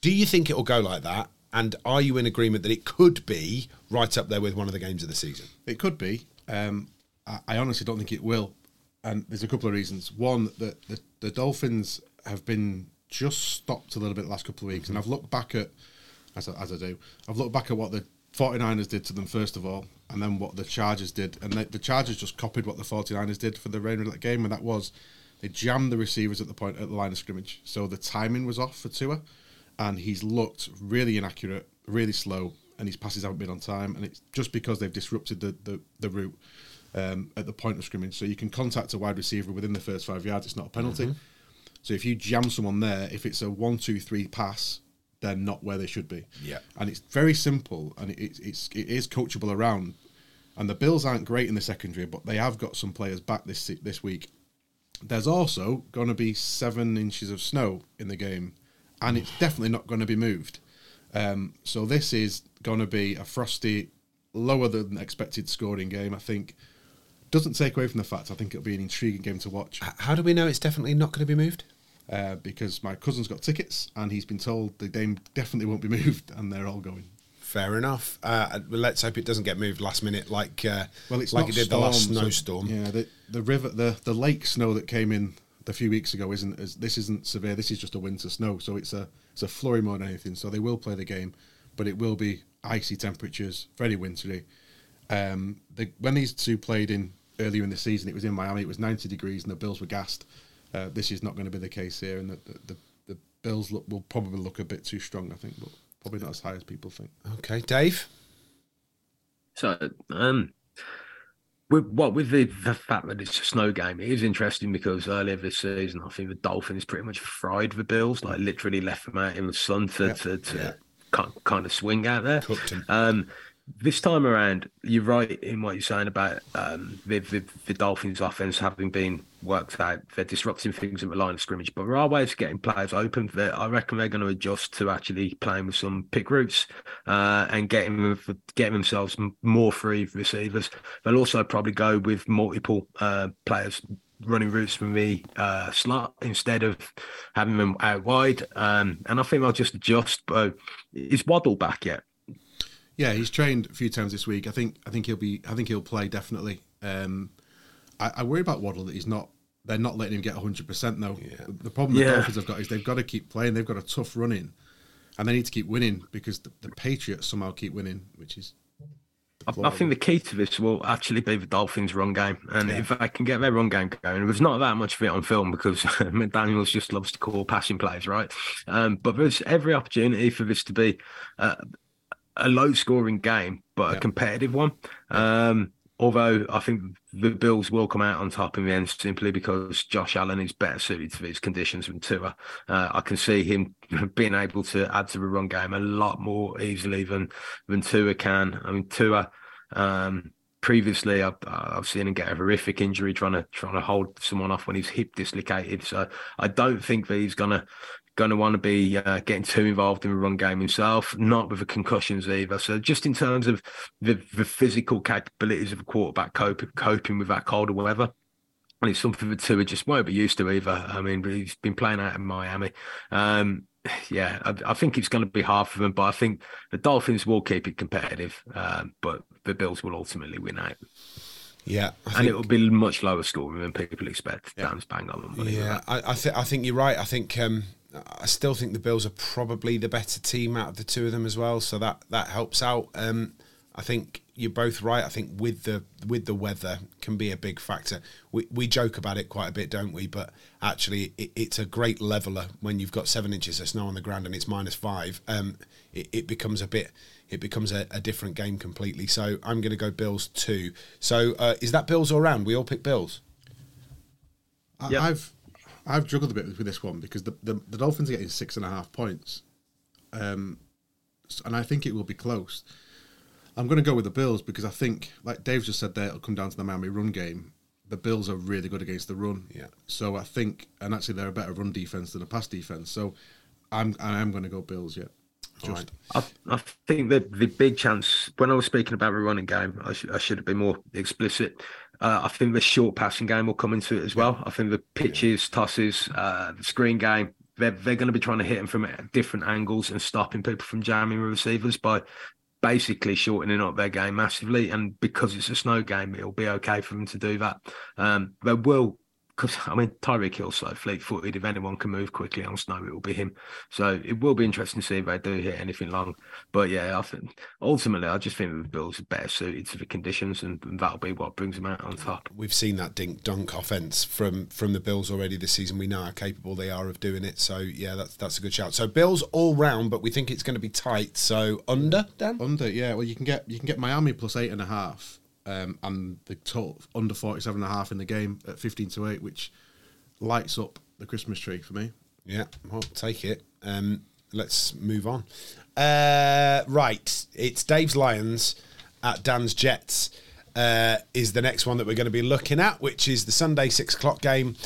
do you think it will go like that? And are you in agreement that it could be right up there with one of the games of the season? It could be. Um, I, I honestly don't think it will, and there's a couple of reasons. One, that the, the Dolphins have been just stopped a little bit the last couple of weeks, and I've looked back at, as I, as I do, I've looked back at what the 49ers did to them first of all, and then what the Chargers did, and the, the Chargers just copied what the 49ers did for the of that game, and that was they jammed the receivers at the point at the line of scrimmage, so the timing was off for Tua. and he's looked really inaccurate, really slow, and his passes haven't been on time, and it's just because they've disrupted the the, the route um, at the point of scrimmage. So you can contact a wide receiver within the first five yards; it's not a penalty. So if you jam someone there, if it's a one, two, three pass, they're not where they should be. Yeah. and it's very simple, and it, it's it's it is coachable around. And the Bills aren't great in the secondary, but they have got some players back this this week. There's also going to be seven inches of snow in the game, and it's definitely not going to be moved. Um, so this is going to be a frosty, lower than expected scoring game. I think doesn't take away from the fact I think it'll be an intriguing game to watch How do we know it's definitely not going to be moved? Uh, because my cousin's got tickets and he's been told the game definitely won't be moved, and they're all going. Fair enough. Uh, let's hope it doesn't get moved last minute, like uh, Well, it's like it did the last storm, so- snowstorm. yeah, the the river, the the lake snow that came in a few weeks ago isn't as this isn't severe. This is just a winter snow, so it's a it's a flurry more than anything. So they will play the game, but it will be icy temperatures, very wintry. Um, the, when these two played in earlier in the season, it was in Miami. It was ninety degrees, and the Bills were gassed. Uh, this is not going to be the case here, and the the, the, the Bills look, will probably look a bit too strong, I think, but probably not as high as people think. Okay, Dave. So, um, with what with the, the fact that it's a snow game, it is interesting because earlier this season, I think the Dolphins pretty much fried the Bills, like literally left them out in the sun to, Yeah. to, to Yeah. kind, kind of swing out there. Cooked 'em. Um, this time around, you're right in what you're saying about um, the, the, the Dolphins' offense having been worked out. They're disrupting things at the line of scrimmage, but there are ways of getting players open. That I reckon they're going to adjust to actually playing with some pick routes uh, and getting them, getting themselves more free receivers. They'll also probably go with multiple uh, players running routes from the uh, slot instead of having them out wide. Um, and I think they'll just adjust. But is Waddle back yet? Yeah, he's trained a few times this week. I think I think he'll be I think he'll play definitely. Um, I, I worry about Waddle that he's not. They're not letting him get hundred percent though. The problem the Dolphins have got is they've got to keep playing. They've got a tough run in, and they need to keep winning because the, the Patriots somehow keep winning, which is. I, I think the key to this will actually be the Dolphins' run game, and if I can get their run game going, there's not that much of it on film because McDaniel's just loves to call passing plays, right? Um, but there's every opportunity for this to be uh, a low-scoring game, but Yeah. a competitive one. Um, although I think the Bills will come out on top in the end simply because Josh Allen is better suited to these conditions than Tua. Uh, I can see him being able to add to the run game a lot more easily than than Tua can. I mean, Tua. Um, previously, I've, I've seen him get a horrific injury trying to trying to hold someone off when he's hip dislocated. So I don't think that he's gonna going to want to be uh, getting too involved in the run game himself, not with the concussions either. So just in terms of the, the physical capabilities of a quarterback coping, coping with that colder weather. And it's something that Tua just won't be used to either. I mean, he's been playing out in Miami. Um, yeah, I, I think it's going to be hard for them, but I think the Dolphins will keep it competitive. Um, but the Bills will ultimately win out, Yeah, I and think- it will be much lower scoring than people expect. Dan's bang on the Yeah. I, I think I think you're right. I think um, I still think the Bills are probably the better team out of the two of them as well. So that that helps out. Um, I think you're both right. I think with the with the weather can be a big factor. We we joke about it quite a bit, don't we? But actually, it, it's a great leveler when you've got seven inches of snow on the ground and it's minus five. Um, it, it becomes a bit. It becomes a, a different game completely. So I'm going to go Bills two. So uh, is that Bills all round? We all pick Bills. I, Yep. I've I've juggled a bit with, this one because the, the the Dolphins are getting six and a half points, um, and I think it will be close. I'm going to go with the Bills because I think, like Dave just said, there it'll come down to the Miami run game. The Bills are really good against the run, Yeah. So I think, and actually they're a better run defense than a pass defense. So I'm I am going to go Bills. Yeah, just I, I think that the big chance when I was speaking about the running game, I, sh- I should have been more explicit. Uh, I think the short passing game will come into it as well. I think the pitches, tosses, uh, the screen game, they're, they're going to be trying to hit them from different angles and stopping people from jamming the receivers by basically shortening up their game massively. And because it's a snow game, it'll be okay for them to do that. Um, they will because I mean Tyreek Hill's so fleet-footed. If anyone can move quickly on snow, it will be him. So it will be interesting to see if they do hit anything long. But yeah, I think ultimately, I just think the Bills are better suited to the conditions, and, and that'll be what brings them out on top. We've seen that dink dunk offense from from the Bills already this season. We know how capable they are of doing it. So yeah, that's that's a good shout. So Bills all round, but we think it's going to be tight. So under Dan. Under, yeah. Well, you can get you can get Miami plus eight and a half, um, and the total under forty seven and a half in the game at fifteen to eight, which lights up the Christmas tree for me. Yeah, well, take it. Um, let's move on. Uh, right, it's Dave's Lions at Dan's Jets. Uh, is the next one that we're going to be looking at, which is the Sunday six o'clock game,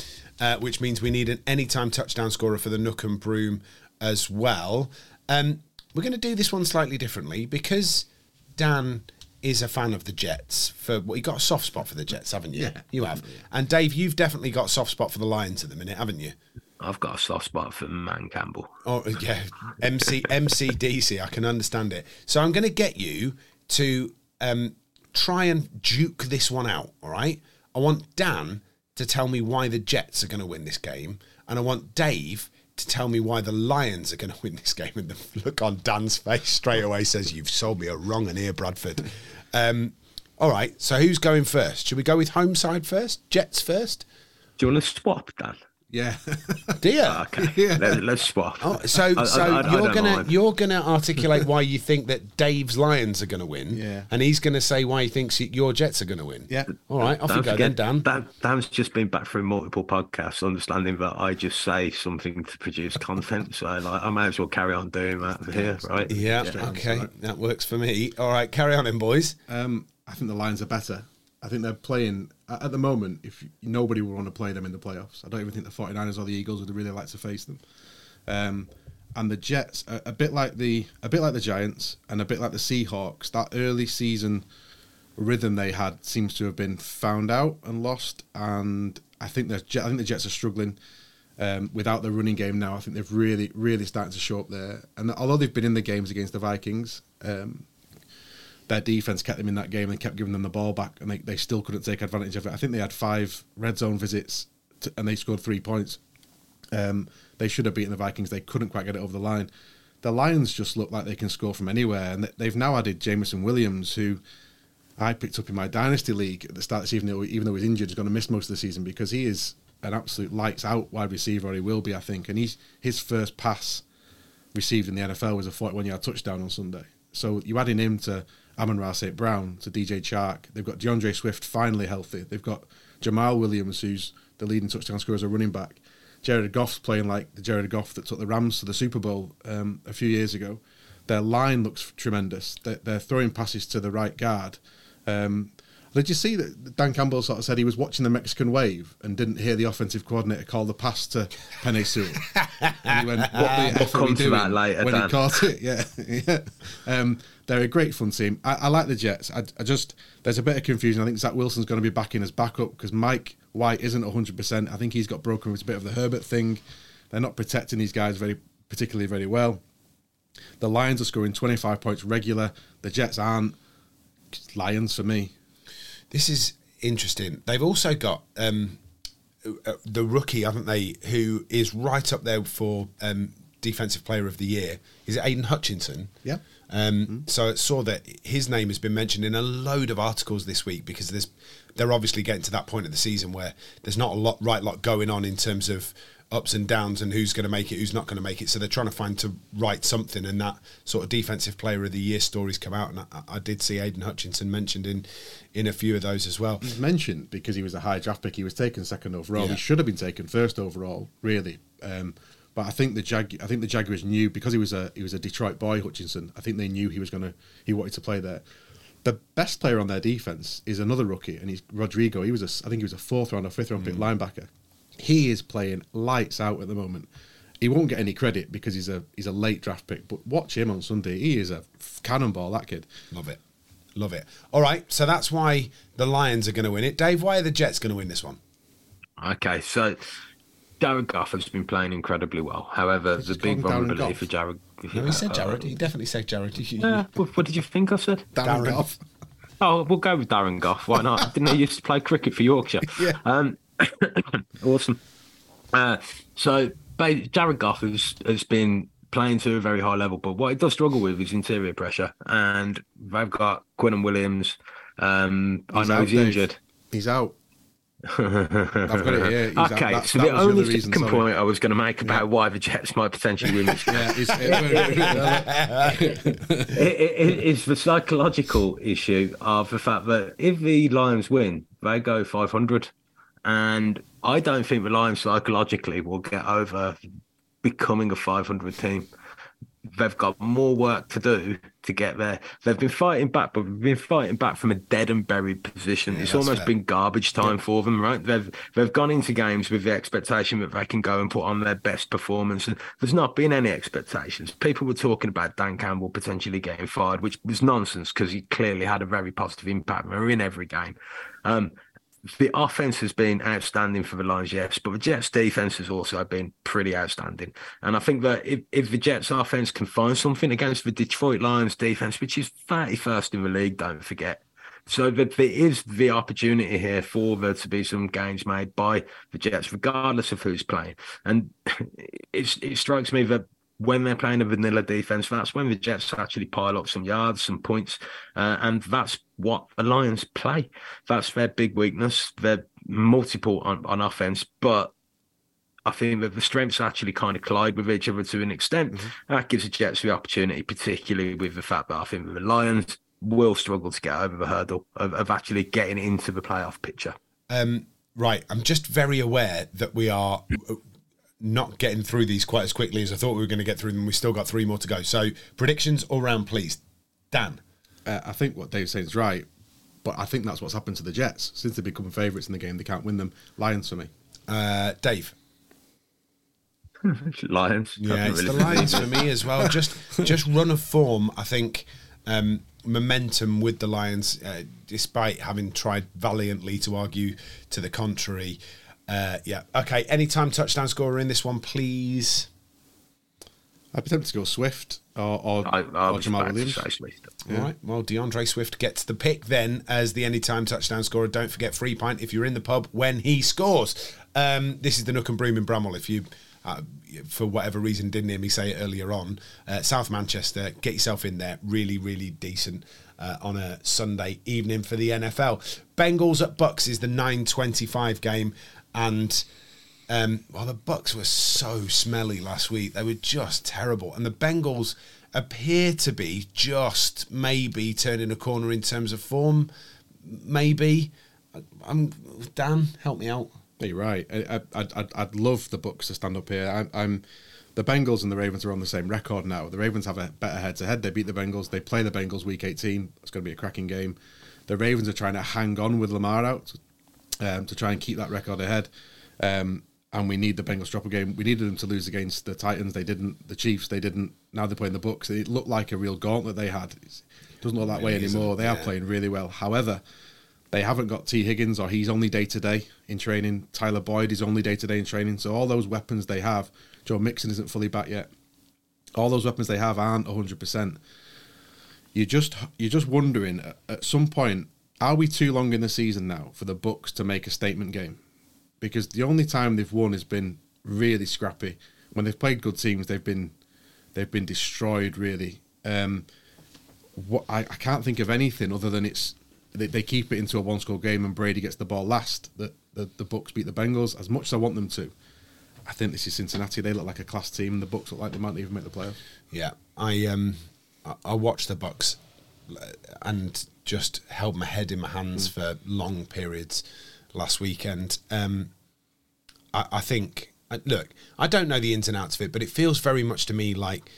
uh, which means we need an anytime touchdown scorer for the Nook and Broom as well. Um, we're going to do this one slightly differently because Dan is a fan of the Jets. For well, you got a soft spot for the Jets, haven't you? Yeah. you have. And Dave, you've definitely got a soft spot for the Lions at the minute, haven't you? I've got a soft spot for Man Campbell. Oh yeah, MC MCDC. I can understand it. So I'm going to get you to um, try and duke this one out. All right. I want Dan to tell me why the Jets are going to win this game, and I want Dave to tell me why the Lions are going to win this game. And the look on Dan's face straight away says, "You've sold me a wrong one here, Bradford." Um, all right. So who's going first? Should we go with home side first? Jets first? Do you want to swap, Dan? Yeah, Do you? Okay, Let, us swap. Oh, so I- I- so I- I you're don't gonna mind. you're gonna articulate why you think that Dave's Lions are gonna win, Yeah. and he's gonna say why he thinks your Jets are gonna win. Yeah. All right, off you Don't go forget, then, Dan. Dan. Dan's just been back through multiple podcasts, understanding that I just say something to produce content. So like, I may as well carry on doing that here, right? Yeah, okay, that works for me. All right, carry on, then, boys. um, I think the Lions are better. I think they're playing at the moment. If nobody would want to play them in the playoffs, I don't even think the 49ers or the Eagles would really like to face them. Um, and the Jets, a, a bit like the a bit like the Giants, and a bit like the Seahawks. That early season rhythm they had seems to have been found out and lost. And I think the I think the Jets are struggling um, without the running game now. I think they've really really started to show up there. And although they've been in the games against the Vikings. Um, their defense kept them in that game and kept giving them the ball back, and they, they still couldn't take advantage of it. I think they had five red zone visits to, and they scored three points. Um, they should have beaten the Vikings. They couldn't quite get it over the line. The Lions just look like they can score from anywhere, and they- they've now added Jameson Williams, who I picked up in my dynasty league at the start of the season. Even though- he's injured, he's going to miss most of the season because he is an absolute lights out wide receiver, he will be, I think. And he's his first pass received in the NFL was a 41 yard touchdown on Sunday. So you adding him to Amon Ra St. Brown, to DJ Chark. They've got DeAndre Swift finally healthy. They've got Jamaal Williams, who's the leading touchdown scorer as a running back. Jared Goff's playing like the Jared Goff that took the Rams to the Super Bowl um, a few years ago. Their line looks tremendous. They're, they're throwing passes to the right guard. Um, did you see that Dan Campbell sort of said he was watching the Mexican wave and didn't hear the offensive coordinator call the pass to Penei Sewell? and he went, "What the We'll F are we doing?" that later, when he Dan. caught it. Yeah, yeah. Um, they're a great fun team. I, I like the Jets. I, I just there's a bit of confusion. I think Zach Wilson's going to be back in as backup because Mike White isn't 100. percent I think he's got broken with a bit of the Herbert thing. They're not protecting these guys very particularly very well. The Lions are scoring 25 points regular. The Jets aren't. Lions for me. This is interesting. They've also got um, uh, the rookie, haven't they, who is right up there for um, defensive player of the year. Is it Aidan Hutchinson? Yeah. Um, So I saw that his name has been mentioned in a load of articles this week because there's they're obviously getting to that point of the season where there's not a lot right lot going on in terms of ups and downs and who's going to make it, who's not going to make it. So they're trying to find to write something, and that sort of defensive player of the year stories come out. And I, I did see Aidan Hutchinson mentioned in in a few of those as well. He's mentioned because he was a high draft pick. He was taken second overall. Yeah. He should have been taken first overall, really. Um, but I think the Jag, I think the Jaguars knew because he was a he was a Detroit boy, Hutchinson. I think they knew he was gonna he wanted to play there. The best player on their defense is another rookie, and he's Rodrigo. He was a, I think he was a fourth round or fifth round pick mm. linebacker. He is playing lights out at the moment. He won't get any credit because he's a he's a late draft pick. But watch him on Sunday. He is a cannonball. That kid. Love it. Love it. All right, so that's why the Lions are going to win it. Dave, why are the Jets going to win this one? Okay, so Darren Goff has been playing incredibly well. However, the big call him Darren vulnerability for Jared. No, he said uh, Jared. He definitely said Jared. Yeah, what, what did you think I said? Darren, Darren. Goff. Oh, we'll go with Darren Goff. Why not? Didn't he used to play cricket for Yorkshire? Yeah. Um, Awesome. Uh, so Jared Goff has, has been playing to a very high level, but what it does struggle with is interior pressure, and they've got Quinnen Williams. Um, I know he's injured. He's out. I've got it here. He's okay, That- so that the only other reason, sorry. point I was going to make about why the Jets might potentially win this Yeah, it, it, it's the psychological issue of the fact that if the Lions win, they go 500. And I don't think the Lions psychologically will get over becoming a 500 team. They've got more work to do to get there. They've been fighting back, but they've been fighting back from a dead and buried position. it's almost fair. been garbage time for them, right? They've they've gone into games with the expectation that they can go and put on their best performance, and there's not been any expectations. People were talking about Dan Campbell potentially getting fired, which was nonsense because he clearly had a very positive impact. They're in every game. Um, the offense has been outstanding for the Lions, yes, but the Jets' defense has also been pretty outstanding. And I think that if, if the Jets' offense can find something against the Detroit Lions' defense, which is 31st in the league, don't forget. So that there is the opportunity here for there to be some gains made by the Jets, regardless of who's playing. And it strikes me that when they're playing a vanilla defense, that's when the Jets actually pile up some yards, some points, uh, and that's what the Lions play. That's their big weakness. They're multiple on, on offense, but I think that the strengths actually kind of collide with each other to an extent. That gives the Jets the opportunity, particularly with the fact that I think the Lions will struggle to get over the hurdle of, of actually getting into the playoff picture. Um, right, I'm just very aware that we are not getting through these quite as quickly as I thought we were going to get through them. We've still got three more to go. So predictions all round, please. Dan. uh, I think what Dave's saying is right, but I think that's what's happened to the Jets since they become favourites in the game. They can't win them. Lions for me. Uh, Dave. Lions. Yeah, it's really the Lions for me as well. Just just run of form. I think um, momentum with the Lions, uh, despite having tried valiantly to argue to the contrary. Uh, yeah. Okay. Anytime touchdown scorer in this one, please. I'd be tempted to go Swift or, or, I, I or Jamal about to Williams. say Swift. All right. Well, DeAndre Swift gets the pick then as the anytime touchdown scorer. Don't forget free pint if you're in the pub when he scores. Um, this is the Nook and Broom in Bramhall. If you, uh, for whatever reason, didn't hear me say it earlier on, uh, South Manchester, get yourself in there. Really, really decent uh, on a Sunday evening for the NFL. Bengals at Bucs is the 9:25 game, and um, well, the Bucs were so smelly last week. They were just terrible, and the Bengals appear to be just maybe turning a corner in terms of form. Maybe. I'm Dan. Help me out. You're right. I, I, I'd love the Bucs to stand up here. I'm, I'm the Bengals and the Ravens are on the same record now. The Ravens have a better head to head. They beat the Bengals. They play the Bengals week 18. It's going to be a cracking game. The Ravens are trying to hang on with Lamar out um, to try and keep that record ahead. Um, and we need the Bengals to drop a game. We needed them to lose against the Titans. They didn't. The Chiefs. They didn't. Now they're playing the Bucs. It looked like a real gauntlet they had. It doesn't look that way Really isn't, anymore. They are playing really well. However, they haven't got Tee Higgins or he's only day to day in training. Tyler Boyd is only day to day in training. So all those weapons they have, Joe Mixon isn't fully back yet. All those weapons they have aren't hundred percent. You just you're just wondering at- at some point, are we too long in the season now for the Bucs to make a statement game? Because the only time they've won has been really scrappy. When they've played good teams, they've been they've been destroyed really. Um, what I, I can't think of anything other than it's they, they keep it into a one score game and Brady gets the ball last. That the, the Bucs beat the Bengals as much as I want them to. I think this is Cincinnati. They look like a class team. and The Bucs look like they might not even make the playoffs. Yeah, I um, I, I watched the Bucs and just held my head in my hands for long periods last weekend. Um, I, I think, uh, look, I don't know the ins and outs of it, but it feels very much to me like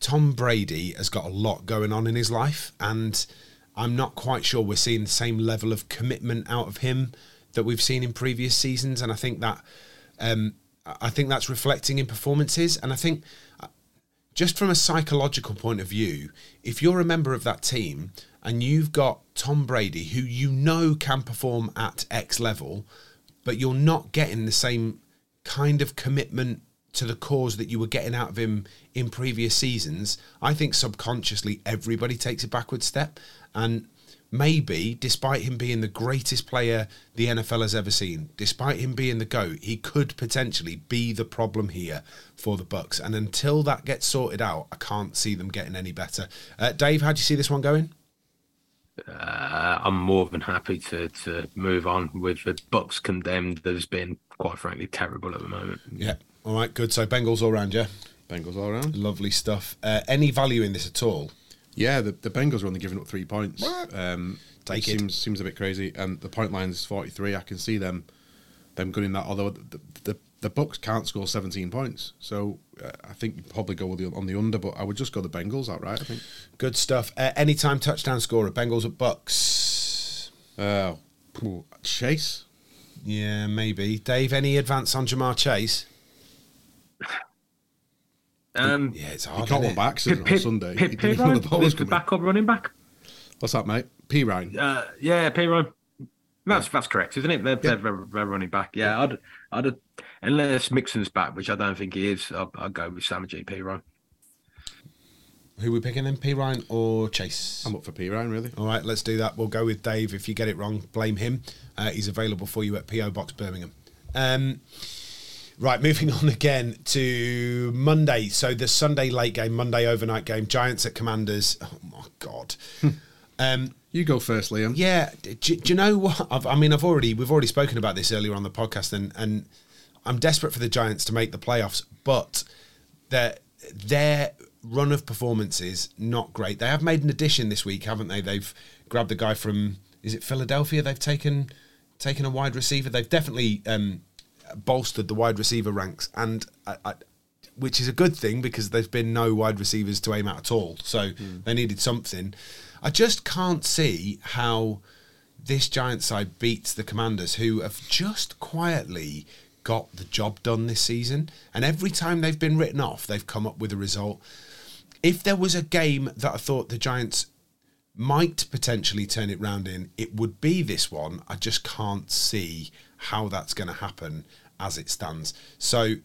Tom Brady has got a lot going on in his life, and I'm not quite sure we're seeing the same level of commitment out of him that we've seen in previous seasons, and I think that. Um, I think that's reflecting in performances, and I think just from a psychological point of view, if you're a member of that team and you've got Tom Brady, who you know can perform at X level, but you're not getting the same kind of commitment to the cause that you were getting out of him in previous seasons, I think subconsciously everybody takes a backward step. And maybe, despite him being the greatest player the NFL has ever seen, despite him being the GOAT, he could potentially be the problem here for the Bucs. And until that gets sorted out, I can't see them getting any better. Uh, Dave, how do you see this one going? Uh, I'm more than happy to to move on with the Bucs condemned. There's been quite frankly terrible at the moment. Yeah. All right, good. So Bengals all round, yeah? Bengals all around. Lovely stuff. Uh, any value in this at all? Yeah, the, the Bengals are only giving up three points. Um, Take which it. Seems seems a bit crazy, and the point line is forty three. I can see them them gunning that. Although the the, the Bucs can't score seventeen points, so uh, I think you'd probably go with the, on the under. But I would just go the Bengals outright. I think. Good stuff. Uh, anytime touchdown scorer, Bengals at Bucs. Uh, Chase. Yeah, maybe. Dave, any advance on Ja'Marr Chase? Um, Yeah, it's He hard. caught isn't one it? by accident P- on Sunday. P- He P- didn't know the ball was coming. backup running back. What's that, mate? Perine. Uh, yeah, Perine. That's that's correct, isn't it? They're, they're, they're, they're running back. Yeah, I'd, I'd unless Mixon's back, which I don't think he is. I'll, I'll go with Samaje Perine. Who we picking then? Perine or Chase? I'm up for Perine, really. All right, let's do that. We'll go with Dave. If you get it wrong, blame him. Uh, he's available for you at PO Box Birmingham. Um, right, moving on again to Monday. So the Sunday late game, Monday overnight game, Giants at Commanders. Oh my God. um, You go first, Liam. yeah, do, do you know what? I've, I mean, I've already we've already spoken about this earlier on the podcast, and and I'm desperate for the Giants to make the playoffs, but their their run of performances not great. They have made an addition this week, haven't they? They've grabbed the guy from is it Philadelphia? They've taken taken a wide receiver. They've definitely um, bolstered the wide receiver ranks, and I, I, which is a good thing because there's been no wide receivers to aim at at all. So hmm. they needed something. I just can't see how this Giant side beats the Commanders, who have just quietly got the job done this season. And every time they've been written off, they've come up with a result. If there was a game that I thought the Giants might potentially turn it round in, it would be this one. I just can't see how that's going to happen as it stands. So,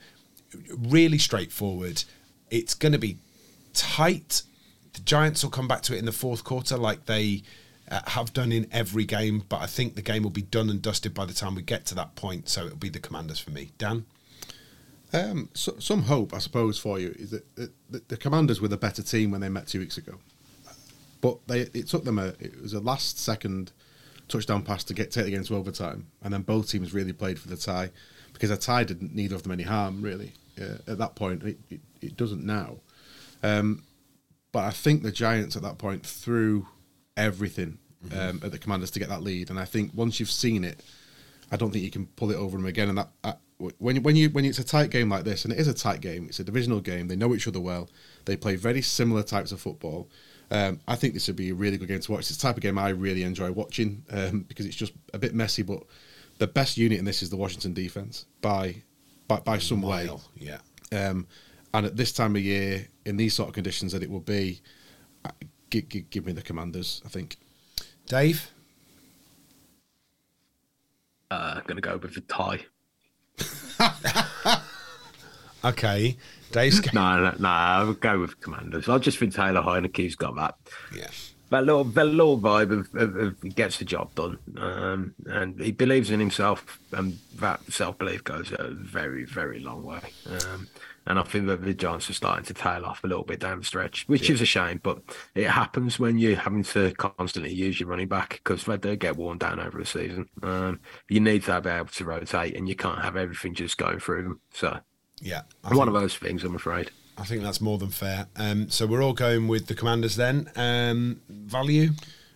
really straightforward. It's going to be tight. The Giants will come back to it in the fourth quarter like they uh, have done in every game, but I think the game will be done and dusted by the time we get to that point. So, it'll be the Commanders for me. Dan? Um, so, some hope, I suppose, for you is that the, the, the Commanders were the better team when they met two weeks ago, but they it took them a it was a last second touchdown pass to get take the game to overtime, and then both teams really played for the tie because a tie didn't neither of them any harm really uh, at that point. It, it, it doesn't now, um, but I think the Giants at that point threw everything um, at the Commanders to get that lead, and I think once you've seen it, I don't think you can pull it over them again. And that when you, when you when it's a tight game like this, and it is a tight game, it's a divisional game. They know each other well. They play very similar types of football. Um, I think this would be a really good game to watch. It's the type of game I really enjoy watching um, because it's just a bit messy. But the best unit in this is the Washington defense by by, by some way. Yeah. Um, and at this time of year, in these sort of conditions that it will be, give, give, give me the Commanders. I think. Dave? Uh, going to go with the tie. Okay. Dave's go- No, no, no. I would go with Commanders. I just think Taylor Heinicke's got that. Yeah. That little, that little vibe of, of, of he gets the job done, um, and he believes in himself, and that self belief goes a very, very long way. Um, and I think that the Giants are starting to tail off a little bit down the stretch, which is a shame. But it happens when you're having to constantly use your running back because they do get worn down over the season. Um, you need to be able to rotate, and you can't have everything just going through them. So Yeah. I one think- of those things, I'm afraid. I think that's more than fair. Um, so we're all going with the Commanders then. Um, value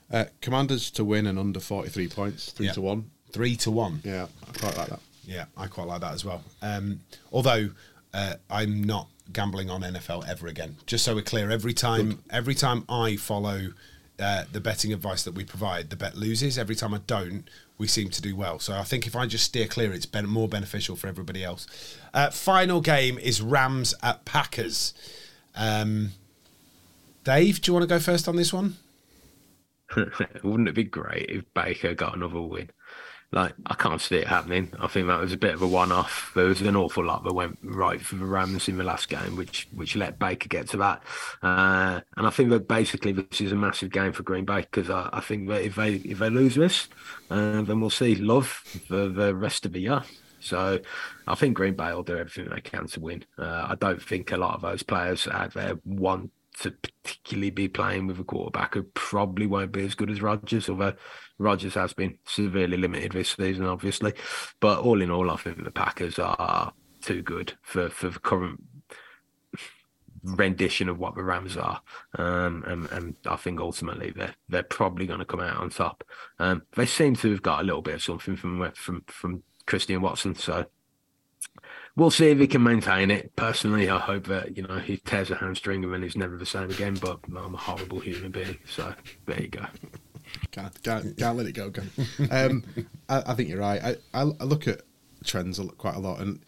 Uh, commanders to win and under forty three points, three Yeah. to one. three to one. Yeah, I quite like that. Yeah, I quite like that as well. Um, although uh, I'm not gambling on NFL ever again. Just so we're clear, every time every time I follow uh, the betting advice that we provide, the bet loses. Every time I don't, we seem to do well. So I think if I just steer clear, it's ben- more beneficial for everybody else. Uh, final game is Rams at Packers. Um, Dave, do you want to go first on this one? Wouldn't it be great if Baker got another win? Like I can't see it happening. I think that was a bit of a one-off. There was an awful lot that went right for the Rams in the last game, which which let Baker get to that. Uh, and I think that basically this is a massive game for Green Bay because I, I, think that if they if they lose this, uh, then we'll see love for the rest of the year. So I think Green Bay will do everything they can to win. Uh, I don't think a lot of those players out there want to particularly be playing with a quarterback who probably won't be as good as Rodgers, although Rodgers has been severely limited this season, obviously. But all in all, I think the Packers are too good for, for the current rendition of what the Rams are, um, and, and, I think ultimately they're they're probably going to come out on top. Um, they seem to have got a little bit of something from from from Christian Watson, so we'll see if he can maintain it. Personally, I hope that you know he tears a hamstring and then he's never the same again. But I'm a horrible human being, so there you go. Can't can't, can't let it go. Can um, I, I, think you're right. I, I, look at trends quite a lot, and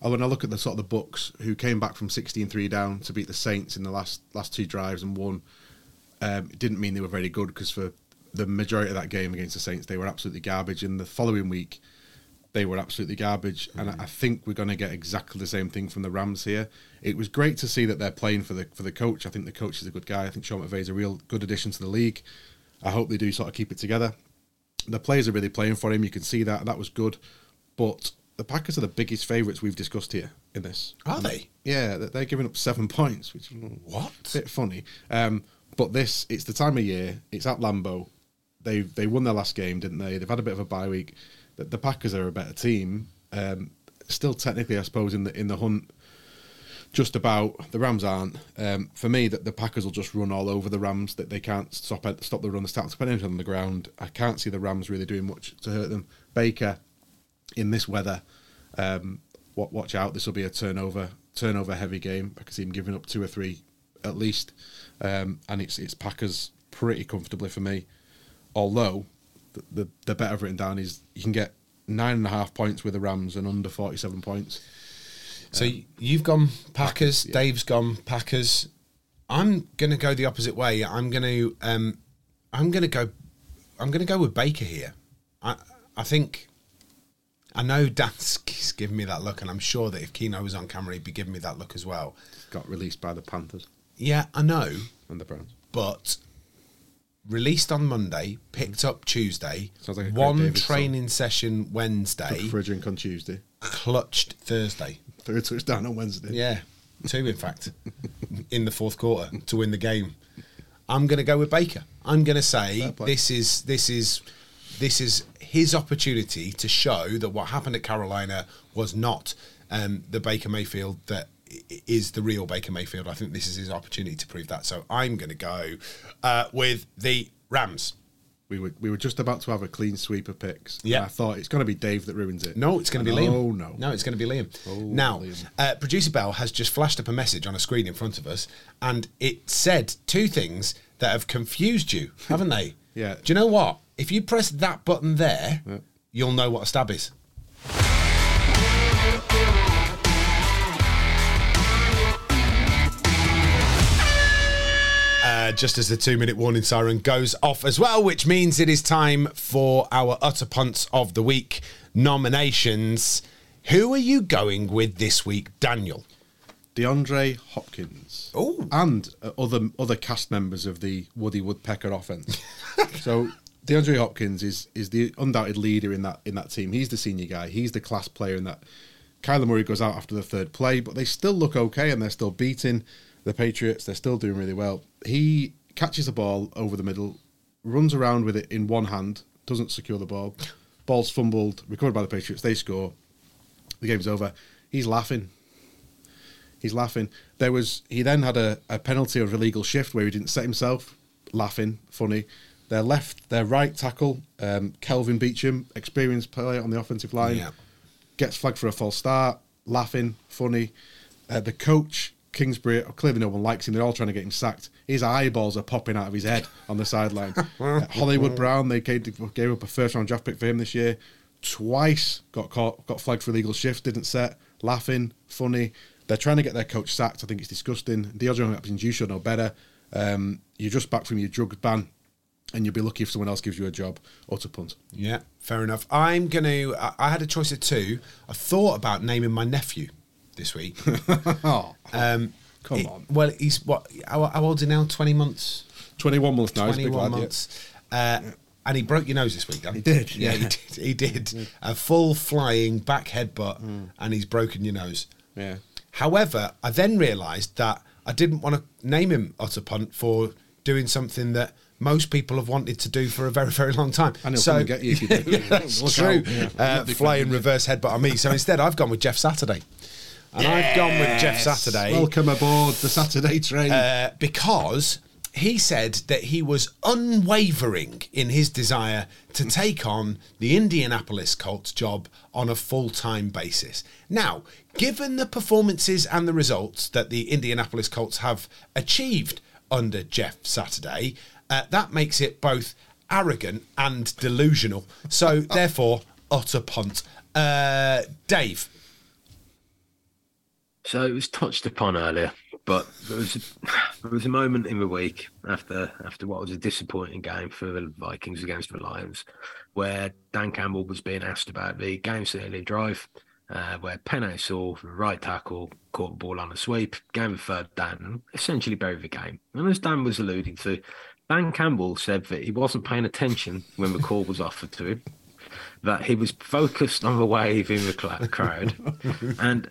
when I look at the sort of the Bucs who came back from 16-3 down to beat the Saints in the last last two drives and won, um, it didn't mean they were very good because for the majority of that game against the Saints they were absolutely garbage. And the following week they were absolutely garbage. Mm. And I think we're going to get exactly the same thing from the Rams here. It was great to see that they're playing for the for the coach. I think the coach is a good guy. I think Sean McVay is a real good addition to the league. I hope they do sort of keep it together. The players are really playing for him. You can see that. That was good. But the Packers are the biggest favourites we've discussed here in this. Are they? Yeah, they're giving up seven points, which is what? A bit funny. Um, but this, it's the time of year. It's at Lambeau. They they won their last game, didn't they? They've had a bit of a bye week the, the Packers are a better team. Um, still technically, I suppose, in the in the hunt. Just about the Rams aren't. Um, for me, that the Packers will just run all over the Rams. That they can't stop stop the run. They start to put anything on the ground. I can't see the Rams really doing much to hurt them. Baker, in this weather, um, watch out. This will be a turnover turnover heavy game. I can see him giving up two or three at least, um, and it's it's Packers pretty comfortably for me. Although the, the, better written down is you can get nine and a half points with the Rams and under 47 points. So um, you've gone Packers, yeah. Dave's gone Packers. I'm going to go the opposite way. I'm going to um, I'm going to go I'm going to go with Baker here. I I think I know Dan's giving me that look, and I'm sure that if Geno was on camera, he'd be giving me that look as well. Got released by the Panthers. Yeah, I know. And the Browns. But released on Monday, picked up Tuesday, like one training session Wednesday, Took for a drink on Tuesday, clutched Thursday. Third touchdown on Wednesday. Yeah, two in fact, in the fourth quarter to win the game. I'm going to go with Baker. I'm going to say this is this is this is his opportunity to show that what happened at Carolina was not um, the Baker Mayfield that is the real Baker Mayfield. I think this is his opportunity to prove that. So I'm going to go uh, with the Rams. We were we were just about to have a clean sweep of picks. Yeah, I thought it's going to be Dave that ruins it. No, it's going to be Liam. Oh no, no, it's going to be Liam. Oh, now, Liam. Uh, producer Bell has just flashed up a message on a screen in front of us, and it said two things that have confused you, haven't they? yeah. Do you know what? If you press that button there, yeah. you'll know what a stab is. Just as the two minute warning siren goes off as well, which means it is time for our Utter Punts of the Week nominations. Who are you going with this week, Daniel? DeAndre Hopkins. Oh. And uh, other other cast members of the Woody Woodpecker offense. so DeAndre Hopkins is is the undoubted leader in that in that team. He's the senior guy. He's the class player in that. Kyler Murray goes out after the third play, but they still look okay and they're still beating the Patriots. They're still doing really well. He catches the ball over the middle, runs around with it in one hand, doesn't secure the ball. Ball's fumbled, recovered by the Patriots. They score. The game's over. He's laughing. He's laughing. There was he then had a, a penalty of illegal shift where he didn't set himself. Laughing, funny. Their left, their right tackle, um, Kelvin Beachum, experienced player on the offensive line, yeah. gets flagged for a false start. Laughing, funny. Uh, the coach Kingsbury, clearly no one likes him. They're all trying to get him sacked. His eyeballs are popping out of his head on the sideline. Hollywood Brown, they gave, gave, up a first round draft pick for him this year. Twice got caught, got flagged for illegal shift, didn't set. Laughing, funny. They're trying to get their coach sacked. I think it's disgusting. DeAndre Hopkins, you should know better. Um, you're just back from your drug ban. and you'll be lucky if someone else gives you a job or to punt. Yeah, fair enough. I'm going to. I had a choice of two. I thought about naming my nephew this week. Oh, Um, come it- on. Well, he's what? How, how old's he now? 20 months? 21 months now. He's a big 21 months. Uh, and he broke your nose this week, Dan. He did, Yeah, he did. He did. A full flying back headbutt, Mm. and he's broken your nose. Yeah. However, I then realised that I didn't want to name him Utter Punt for doing something that most people have wanted to do for a very, very long time. And he'll come and get you if you do. yeah, that's Look true. out, yeah. Uh, Not big flying reverse headbutt on me. So instead, I've gone with Jeff Saturday. And I've gone with Jeff Saturday Welcome aboard the Saturday train. uh, because he said that he was unwavering in his desire to take on the Indianapolis Colts job on a full time basis. Now, given the performances and the results that the Indianapolis Colts have achieved under Jeff Saturday, uh, that makes it both arrogant and delusional. So, therefore, utter punt. Uh, Dave. So it was touched upon earlier, but there was a, there was a moment in the week after after what was a disappointing game for the Vikings against the Lions, where Dan Campbell was being asked about the game sealing drive, uh, where Penei Sewell the right tackle caught the ball on a sweep, gave a third down, and essentially buried the game. And as Dan was alluding to, Dan Campbell said that he wasn't paying attention when the call was offered to him that he was focused on the wave in the crowd, and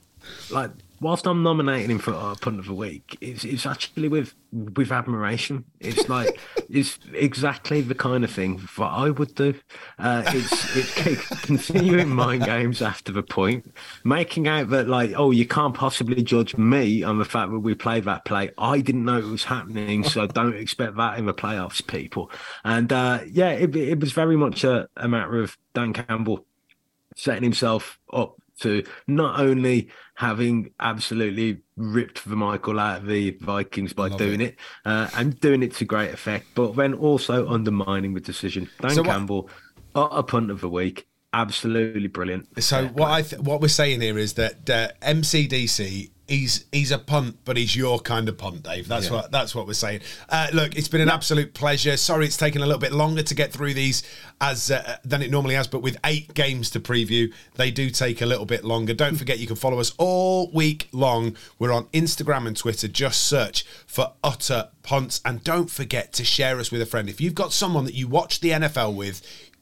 like whilst I'm nominating him for uh, punt of the week, it's, it's actually with with admiration. It's like it's exactly the kind of thing that I would do. Uh, it's it's continuing mind games after the point, making out that like oh you can't possibly judge me on the fact that we played that play. I didn't know it was happening, so don't expect that in the playoffs, people. And uh, yeah, it, it was very much a, a matter of Dan Campbell setting himself up to not only having absolutely ripped the Michael out of the Vikings by Love doing it, uh, and doing it to great effect, but then also undermining the decision. Dan So what- Campbell, a punt of the week, absolutely brilliant. So what I th- what we're saying here is that uh, MCDC he's he's a punt, but he's your kind of punt, Dave. That's what that's what we're saying. Uh, look, it's been an absolute pleasure. Sorry, it's taken a little bit longer to get through these as uh, than it normally has, but with eight games to preview, they do take a little bit longer. Don't forget, you can follow us all week long. We're on Instagram and Twitter. Just search for utter punts, and don't forget to share us with a friend. If you've got someone that you watch the NFL with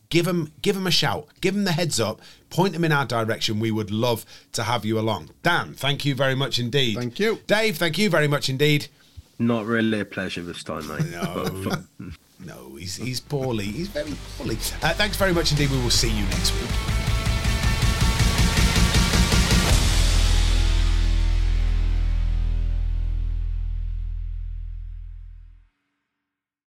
give them give them a shout give them the heads up point them in our direction. We would love to have you along. Dan thank you very much indeed. Thank you. dave thank you very much indeed. Not really a pleasure this time, mate. No. No he's he's poorly. He's very poorly. Uh, thanks very much indeed. We will see you next week